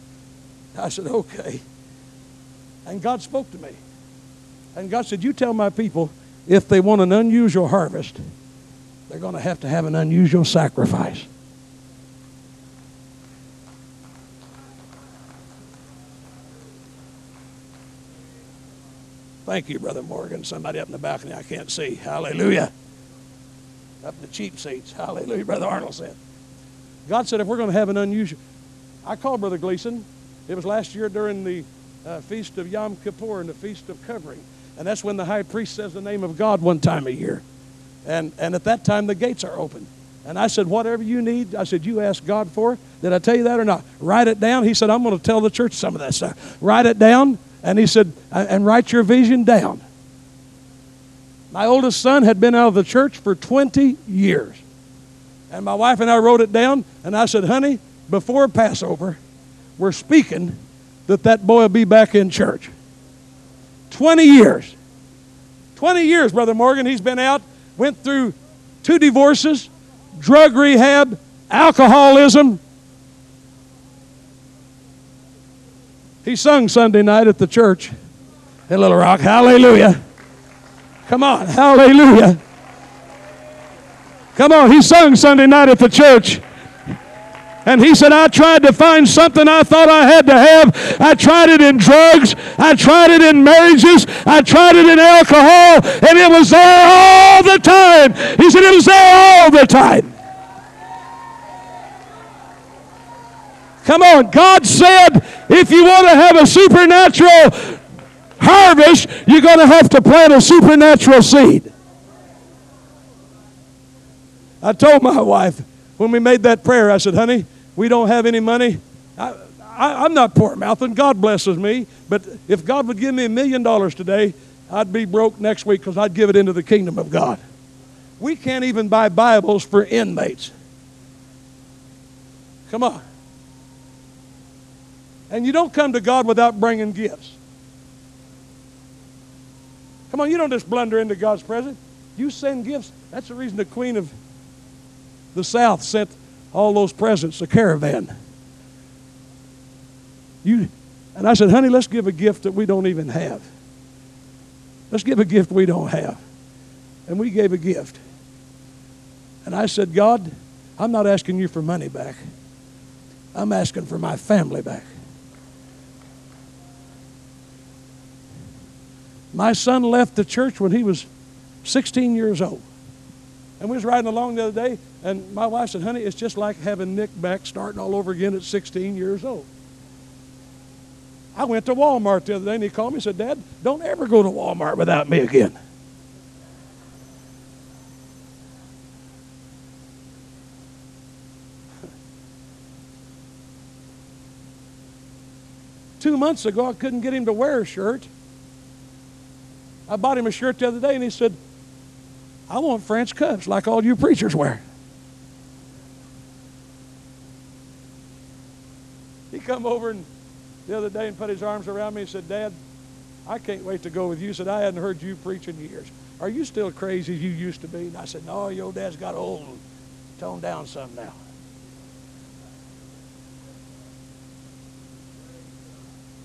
I said, okay. And God spoke to me. And God said, You tell my people if they want an unusual harvest, they're going to have to have an unusual sacrifice. Thank you, Brother Morgan. Somebody up in the balcony I can't see. Hallelujah. Up in the cheap seats. Hallelujah, Brother Arnold said. God said, if we're going to have an unusual. I called Brother Gleason. It was last year during the uh, Feast of Yom Kippur and the Feast of Covering. And that's when the high priest says the name of God one time a year. And, and at that time, the gates are open. And I said, whatever you need, I said, you ask God for. Did I tell you that or not? Write it down. He said, I'm going to tell the church some of that stuff. Write it down. And he said, and write your vision down. My oldest son had been out of the church for 20 years. And my wife and I wrote it down. And I said, honey, before Passover, we're speaking that that boy will be back in church. 20 years. 20 years, Brother Morgan. He's been out, went through two divorces, drug rehab, alcoholism. He sung Sunday night at the church in Little Rock. Hallelujah. Come on. Hallelujah. Come on. He sung Sunday night at the church. And he said, I tried to find something I thought I had to have. I tried it in drugs. I tried it in marriages. I tried it in alcohol. And it was there all the time. He said, it was there all the time. Come on. God said, if you want to have a supernatural harvest, you're going to have to plant a supernatural seed. I told my wife when we made that prayer, I said, honey, we don't have any money. I, I, am not poor mouthing. God blesses me. But if God would give me a million dollars today, I'd be broke next week because I'd give it into the kingdom of God. We can't even buy Bibles for inmates. Come on. And you don't come to God without bringing gifts. Come on, you don't just blunder into God's presence. You send gifts. That's the reason the Queen of the South sent all those presents, a caravan. You, and I said, honey, let's give a gift that we don't even have. Let's give a gift we don't have. And we gave a gift. And I said, God, I'm not asking you for money back. I'm asking for my family back. My son left the church when he was 16 years old. And we was riding along the other day, and my wife said, honey, it's just like having Nick back starting all over again at 16 years old. I went to Walmart the other day, and he called me and said, Dad, don't ever go to Walmart without me again. Two months ago, I couldn't get him to wear a shirt. I bought him a shirt the other day, and he said, I want French cuffs like all you preachers wear. Come over and the other day and put his arms around me and said, Dad, I can't wait to go with you. He said, I hadn't heard you preach in years. Are you still crazy as you used to be? And I said, No, your dad's got old and toned down some now.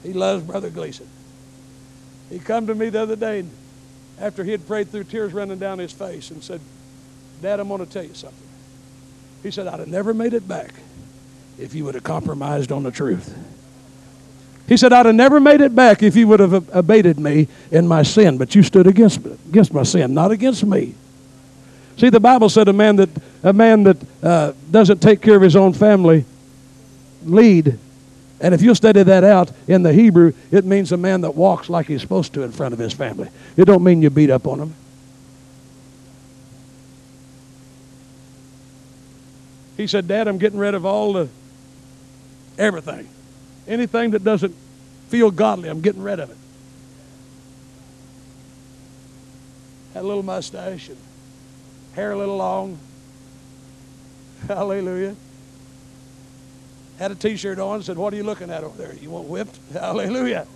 He loves Brother Gleason. He come to me the other day after he had prayed through tears running down his face and said, Dad, I'm going to tell you something. He said, I'd have never made it back if you would have compromised on the truth. He said, I'd have never made it back if you would have abated me in my sin, but you stood against, against my sin, not against me. See, the Bible said a man that, a man that uh, doesn't take care of his own family lead. And if you'll study that out in the Hebrew, it means a man that walks like he's supposed to in front of his family. It don't mean you beat up on him. He said, Dad, I'm getting rid of all the everything. Anything that doesn't feel godly, I'm getting rid of it. Had a little mustache and hair a little long. Hallelujah. Had a t-shirt on, said, What are you looking at over there? You want whipped? Hallelujah.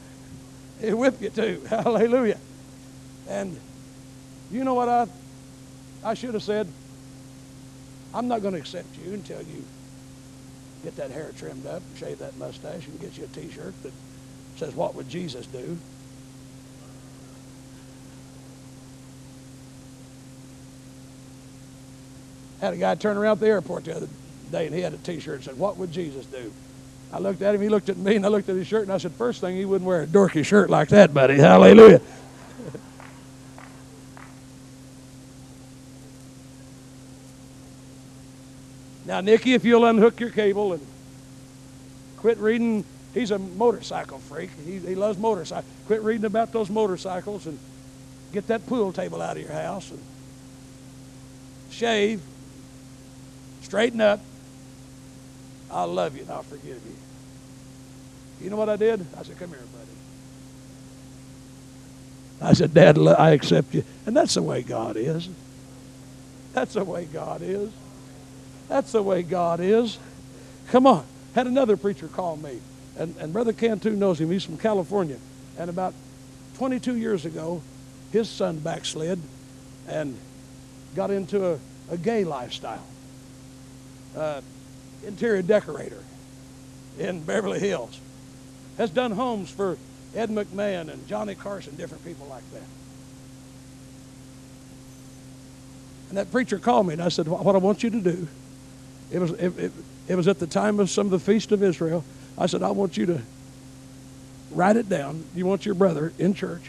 He whipped you too. Hallelujah. And you know what I I should have said? I'm not going to accept you until you get that hair trimmed up shave that mustache and get you a t-shirt that says, what would Jesus do? Had a guy turn around at the airport the other day and he had a t-shirt and said, what would Jesus do? I looked at him, he looked at me, and I looked at his shirt, and I said, first thing, he wouldn't wear a dorky shirt like that, buddy. Hallelujah. Now, Nikki, if you'll unhook your cable and quit reading, he's a motorcycle freak. He, he loves motorcycles. Quit reading about those motorcycles and get that pool table out of your house and shave, straighten up. I'll love you and I'll forgive you. You know what I did? I said, Come here, buddy. I said, Dad, I accept you. And that's the way God is. That's the way God is. That's the way God is. Come on. Had another preacher call me, and, and Brother Cantu knows him. He's from California. And about 22 years ago, his son backslid and got into a, a gay lifestyle. Uh, interior decorator in Beverly Hills. Has done homes for Ed McMahon and Johnny Carson, different people like that. And that preacher called me, and I said, What I want you to do it was, it, it, it was at the time of some of the feast of Israel. I said, I want you to write it down. You want your brother in church,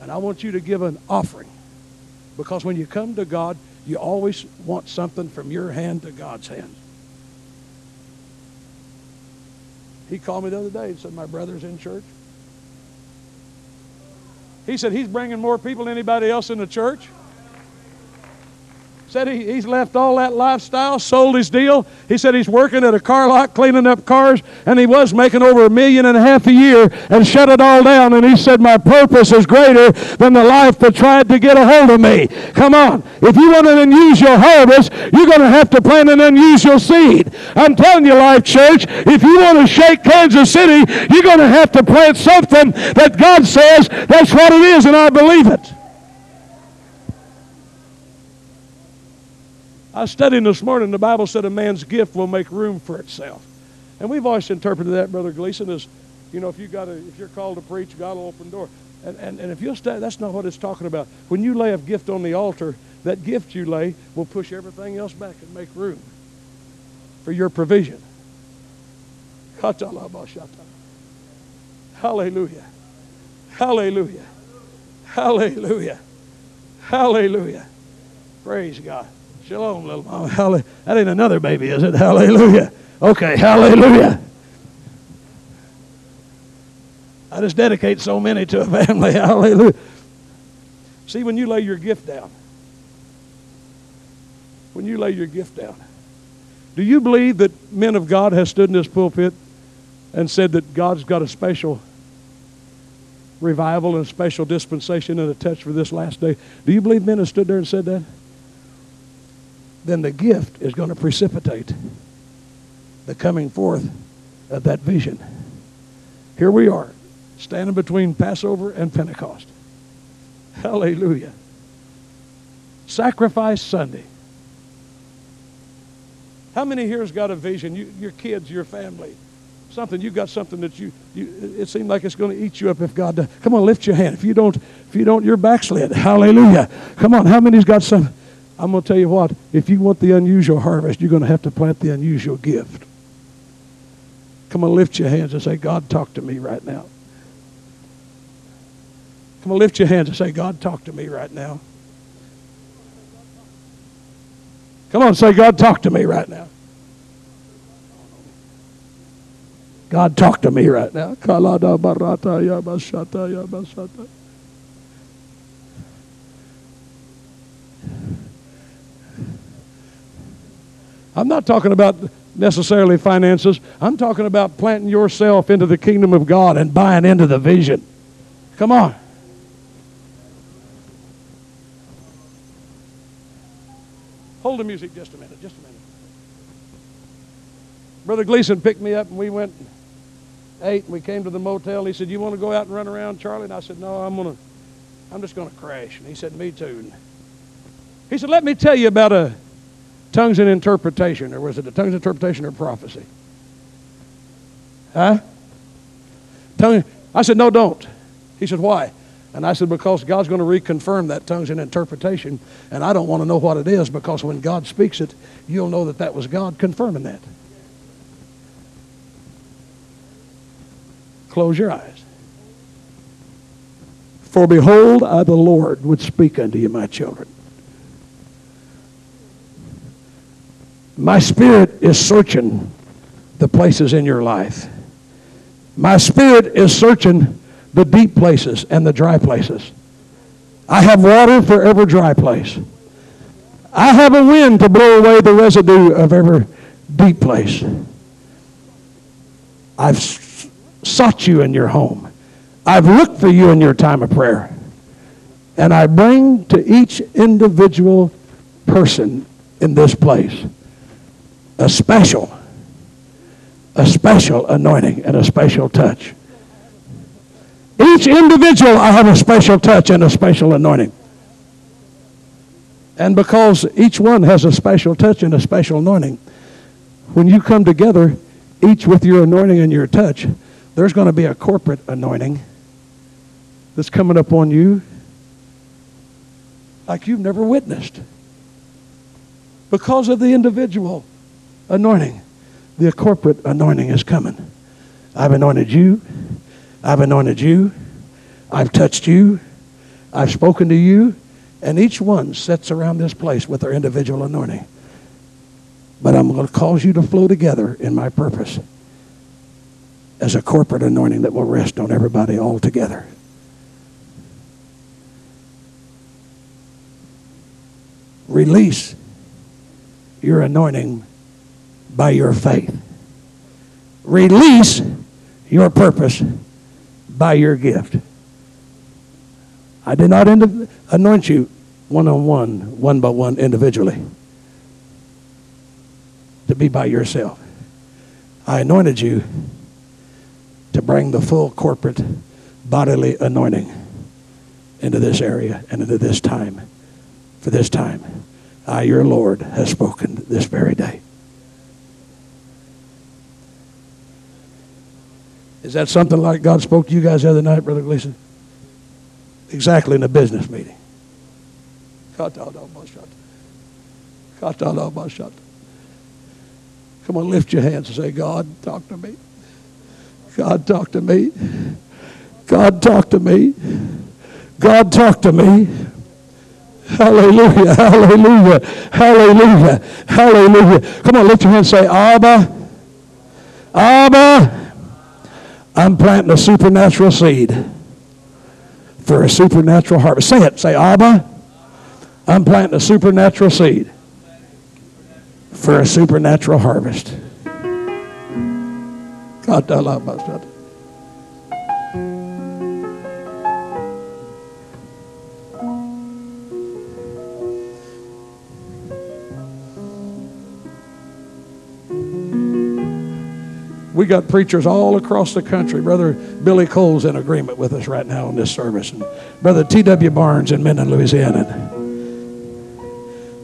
and I want you to give an offering. Because when you come to God, you always want something from your hand to God's hand. He called me the other day and said, My brother's in church. He said, He's bringing more people than anybody else in the church. Said he, he's left all that lifestyle, sold his deal. He said he's working at a car lot cleaning up cars, and he was making over a million and a half a year and shut it all down. And he said, My purpose is greater than the life that tried to get a hold of me. Come on. If you want an unusual harvest, you're going to have to plant an unusual seed. I'm telling you, Life Church, if you want to shake Kansas City, you're going to have to plant something that God says that's what it is, and I believe it. I was studying this morning, the Bible said a man's gift will make room for itself. And we've always interpreted that, Brother Gleason, as, you know, if, you got a, if you're called to preach, God will open the door. And, and, and if you'll study, that's not what it's talking about. When you lay a gift on the altar, that gift you lay will push everything else back and make room for your provision. Hallelujah. Hallelujah. Hallelujah. Hallelujah. Praise God. Shalom, little mama. Oh, hallelujah. That ain't another baby, is it? Hallelujah. Okay, hallelujah. I just dedicate so many to a family. Hallelujah. See, when you lay your gift down, when you lay your gift down, do you believe that men of God have stood in this pulpit and said that God's got a special revival and a special dispensation and a touch for this last day? Do you believe men have stood there and said that? Then the gift is going to precipitate the coming forth of that vision. Here we are, standing between Passover and Pentecost. Hallelujah. Sacrifice Sunday. How many here has got a vision? You, your kids, your family, something. You got something that you, you it seemed like it's going to eat you up if God does. Come on, lift your hand. If you don't, if you don't, you're backslid. Hallelujah. Come on, how many's got some? I'm going to tell you what. If you want the unusual harvest, you're going to have to plant the unusual gift. Come on, lift your hands and say, God, talk to me right now. Come on, lift your hands and say, God, talk to me right now. Come on, say, God, talk to me right now. God, talk to me right now. I'm not talking about necessarily finances. I'm talking about planting yourself into the kingdom of God and buying into the vision. Come on. Hold the music just a minute, just a minute. Brother Gleason picked me up and we went ate and we came to the motel. He said, You want to go out and run around, Charlie? And I said, No, I'm gonna I'm just gonna crash. And he said, Me too. And he said, Let me tell you about a tongues and interpretation, or was it a tongues interpretation or prophecy? Huh? Tongue, I said, No, don't. He said, Why? And I said, Because God's going to reconfirm that tongues and interpretation, and I don't want to know what it is because when God speaks it, you'll know that that was God confirming that. Close your eyes. For behold, I, the Lord, would speak unto you, my children. My spirit is searching the places in your life. My spirit is searching the deep places and the dry places. I have water for every dry place. I have a wind to blow away the residue of every deep place. I've sought you in your home. I've looked for you in your time of prayer. And I bring to each individual person in this place a special, a special anointing and a special touch. Each individual, I have a special touch and a special anointing. And because each one has a special touch and a special anointing, when you come together, each with your anointing and your touch, there's going to be a corporate anointing that's coming up on you like you've never witnessed. Because of the individual anointing, the corporate anointing is coming. I've anointed you. I've anointed you. I've touched you. I've spoken to you. And each one sits around this place with their individual anointing. But I'm going to cause you to flow together in my purpose as a corporate anointing that will rest on everybody all together. Release your anointing by your faith. Release your purpose by your gift. I did not anoint you one on one, one by one, individually, to be by yourself. I anointed you to bring the full corporate bodily anointing into this area and into this time. For this time, I, your Lord, has spoken this very day. Is that something like God spoke to you guys the other night, Brother Gleason? Exactly in a business meeting. Come on, lift your hands and say, God, talk to me. God, talk to me. God, talk to me. God, talk to me. Hallelujah, hallelujah, hallelujah, hallelujah. Come on, lift your hands and say, Abba, Abba, I'm planting a supernatural seed for a supernatural harvest. Say it. Say, Abba, I'm planting a supernatural seed for a supernatural harvest. We got preachers all across the country. Brother Billy Cole's in agreement with us right now in this service. And Brother T.W. Barnes in Minden, Louisiana.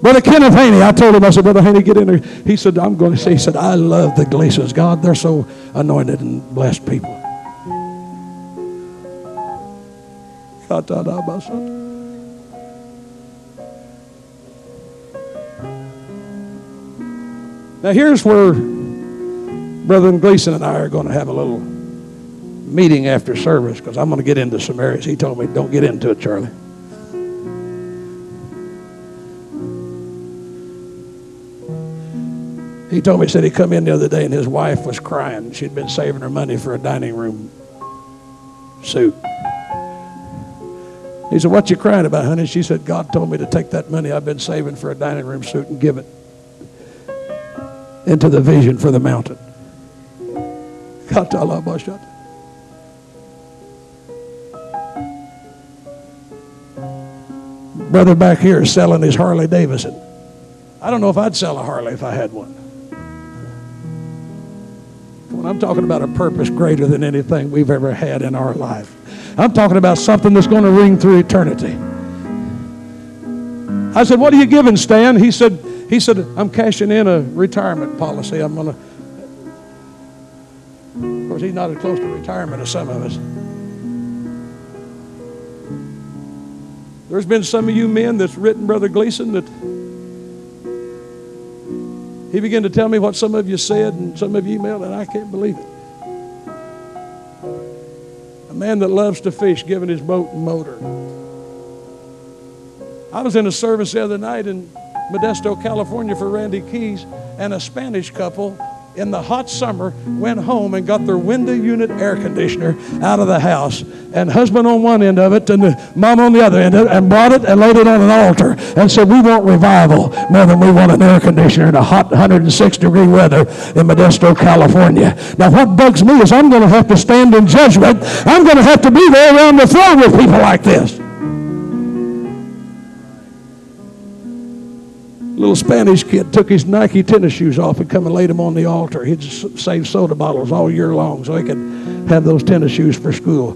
Brother Kenneth Haney, I told him, I said, Brother Haney, get in there. He said, I'm going to say, he said, I love the Gleasons. God, they're so anointed and blessed people. Now here's where Brother Gleason and I are going to have a little meeting after service because I'm going to get into some areas. He told me, don't get into it, Charlie. He told me, he said he'd come in the other day and his wife was crying. She'd been saving her money for a dining room suit. He said, What you crying about, honey? She said, God told me to take that money I've been saving for a dining room suit and give it into the vision for the mountain. Brother back here is selling his Harley Davidson. I don't know if I'd sell a Harley if I had one. When I'm talking about a purpose greater than anything we've ever had in our life. I'm talking about something that's going to ring through eternity. I said, What are you giving, Stan? He said, he said, I'm cashing in a retirement policy. I'm going to. Course, he's not as close to retirement as some of us. There's been some of you men that's written Brother Gleason that he began to tell me what some of you said and some of you emailed, and I can't believe it. A man that loves to fish giving his boat and motor. I was in a service the other night in Modesto, California for Randy Keys, and a Spanish couple in the hot summer went home and got their window unit air conditioner out of the house. And husband on one end of it and mom on the other end and brought it and laid it on an altar and said we want revival more than we want an air conditioner in a hot 106 degree weather in modesto california. Now what bugs me is i'm going to have to stand in judgment. I'm going to have to be there around the throne with people like this little Spanish kid took his Nike tennis shoes off and come and laid them on the altar. He'd save soda bottles all year long so he could have those tennis shoes for school.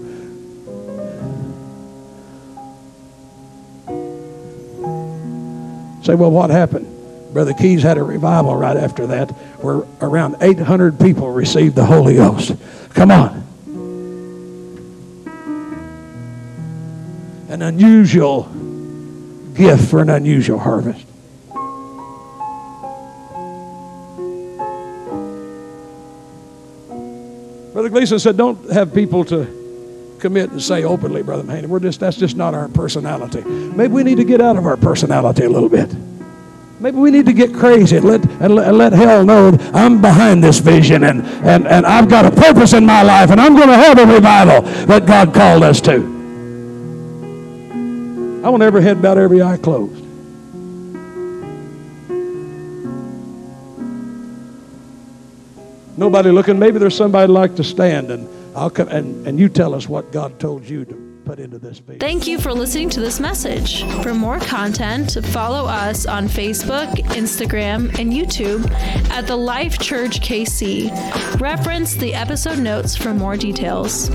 Say, well, what happened? Brother Keys had a revival right after that where around 800 people received the Holy Ghost. Come on. An unusual gift for an unusual harvest. Brother Gleason said, don't have people to commit and say openly, Brother Mahaney. We're just that's just not our personality. Maybe we need to get out of our personality a little bit. Maybe we need to get crazy and let, and let, and let hell know I'm behind this vision and, and, and I've got a purpose in my life and I'm going to have a revival that God called us to. I want every head bowed, every eye closed. Nobody looking. Maybe there's somebody like to stand and I'll come and, and you tell us what God told you to put into this video. Thank you for listening to this message. For more content, follow us on Facebook, Instagram, and YouTube at the Life Church KC. Reference the episode notes for more details.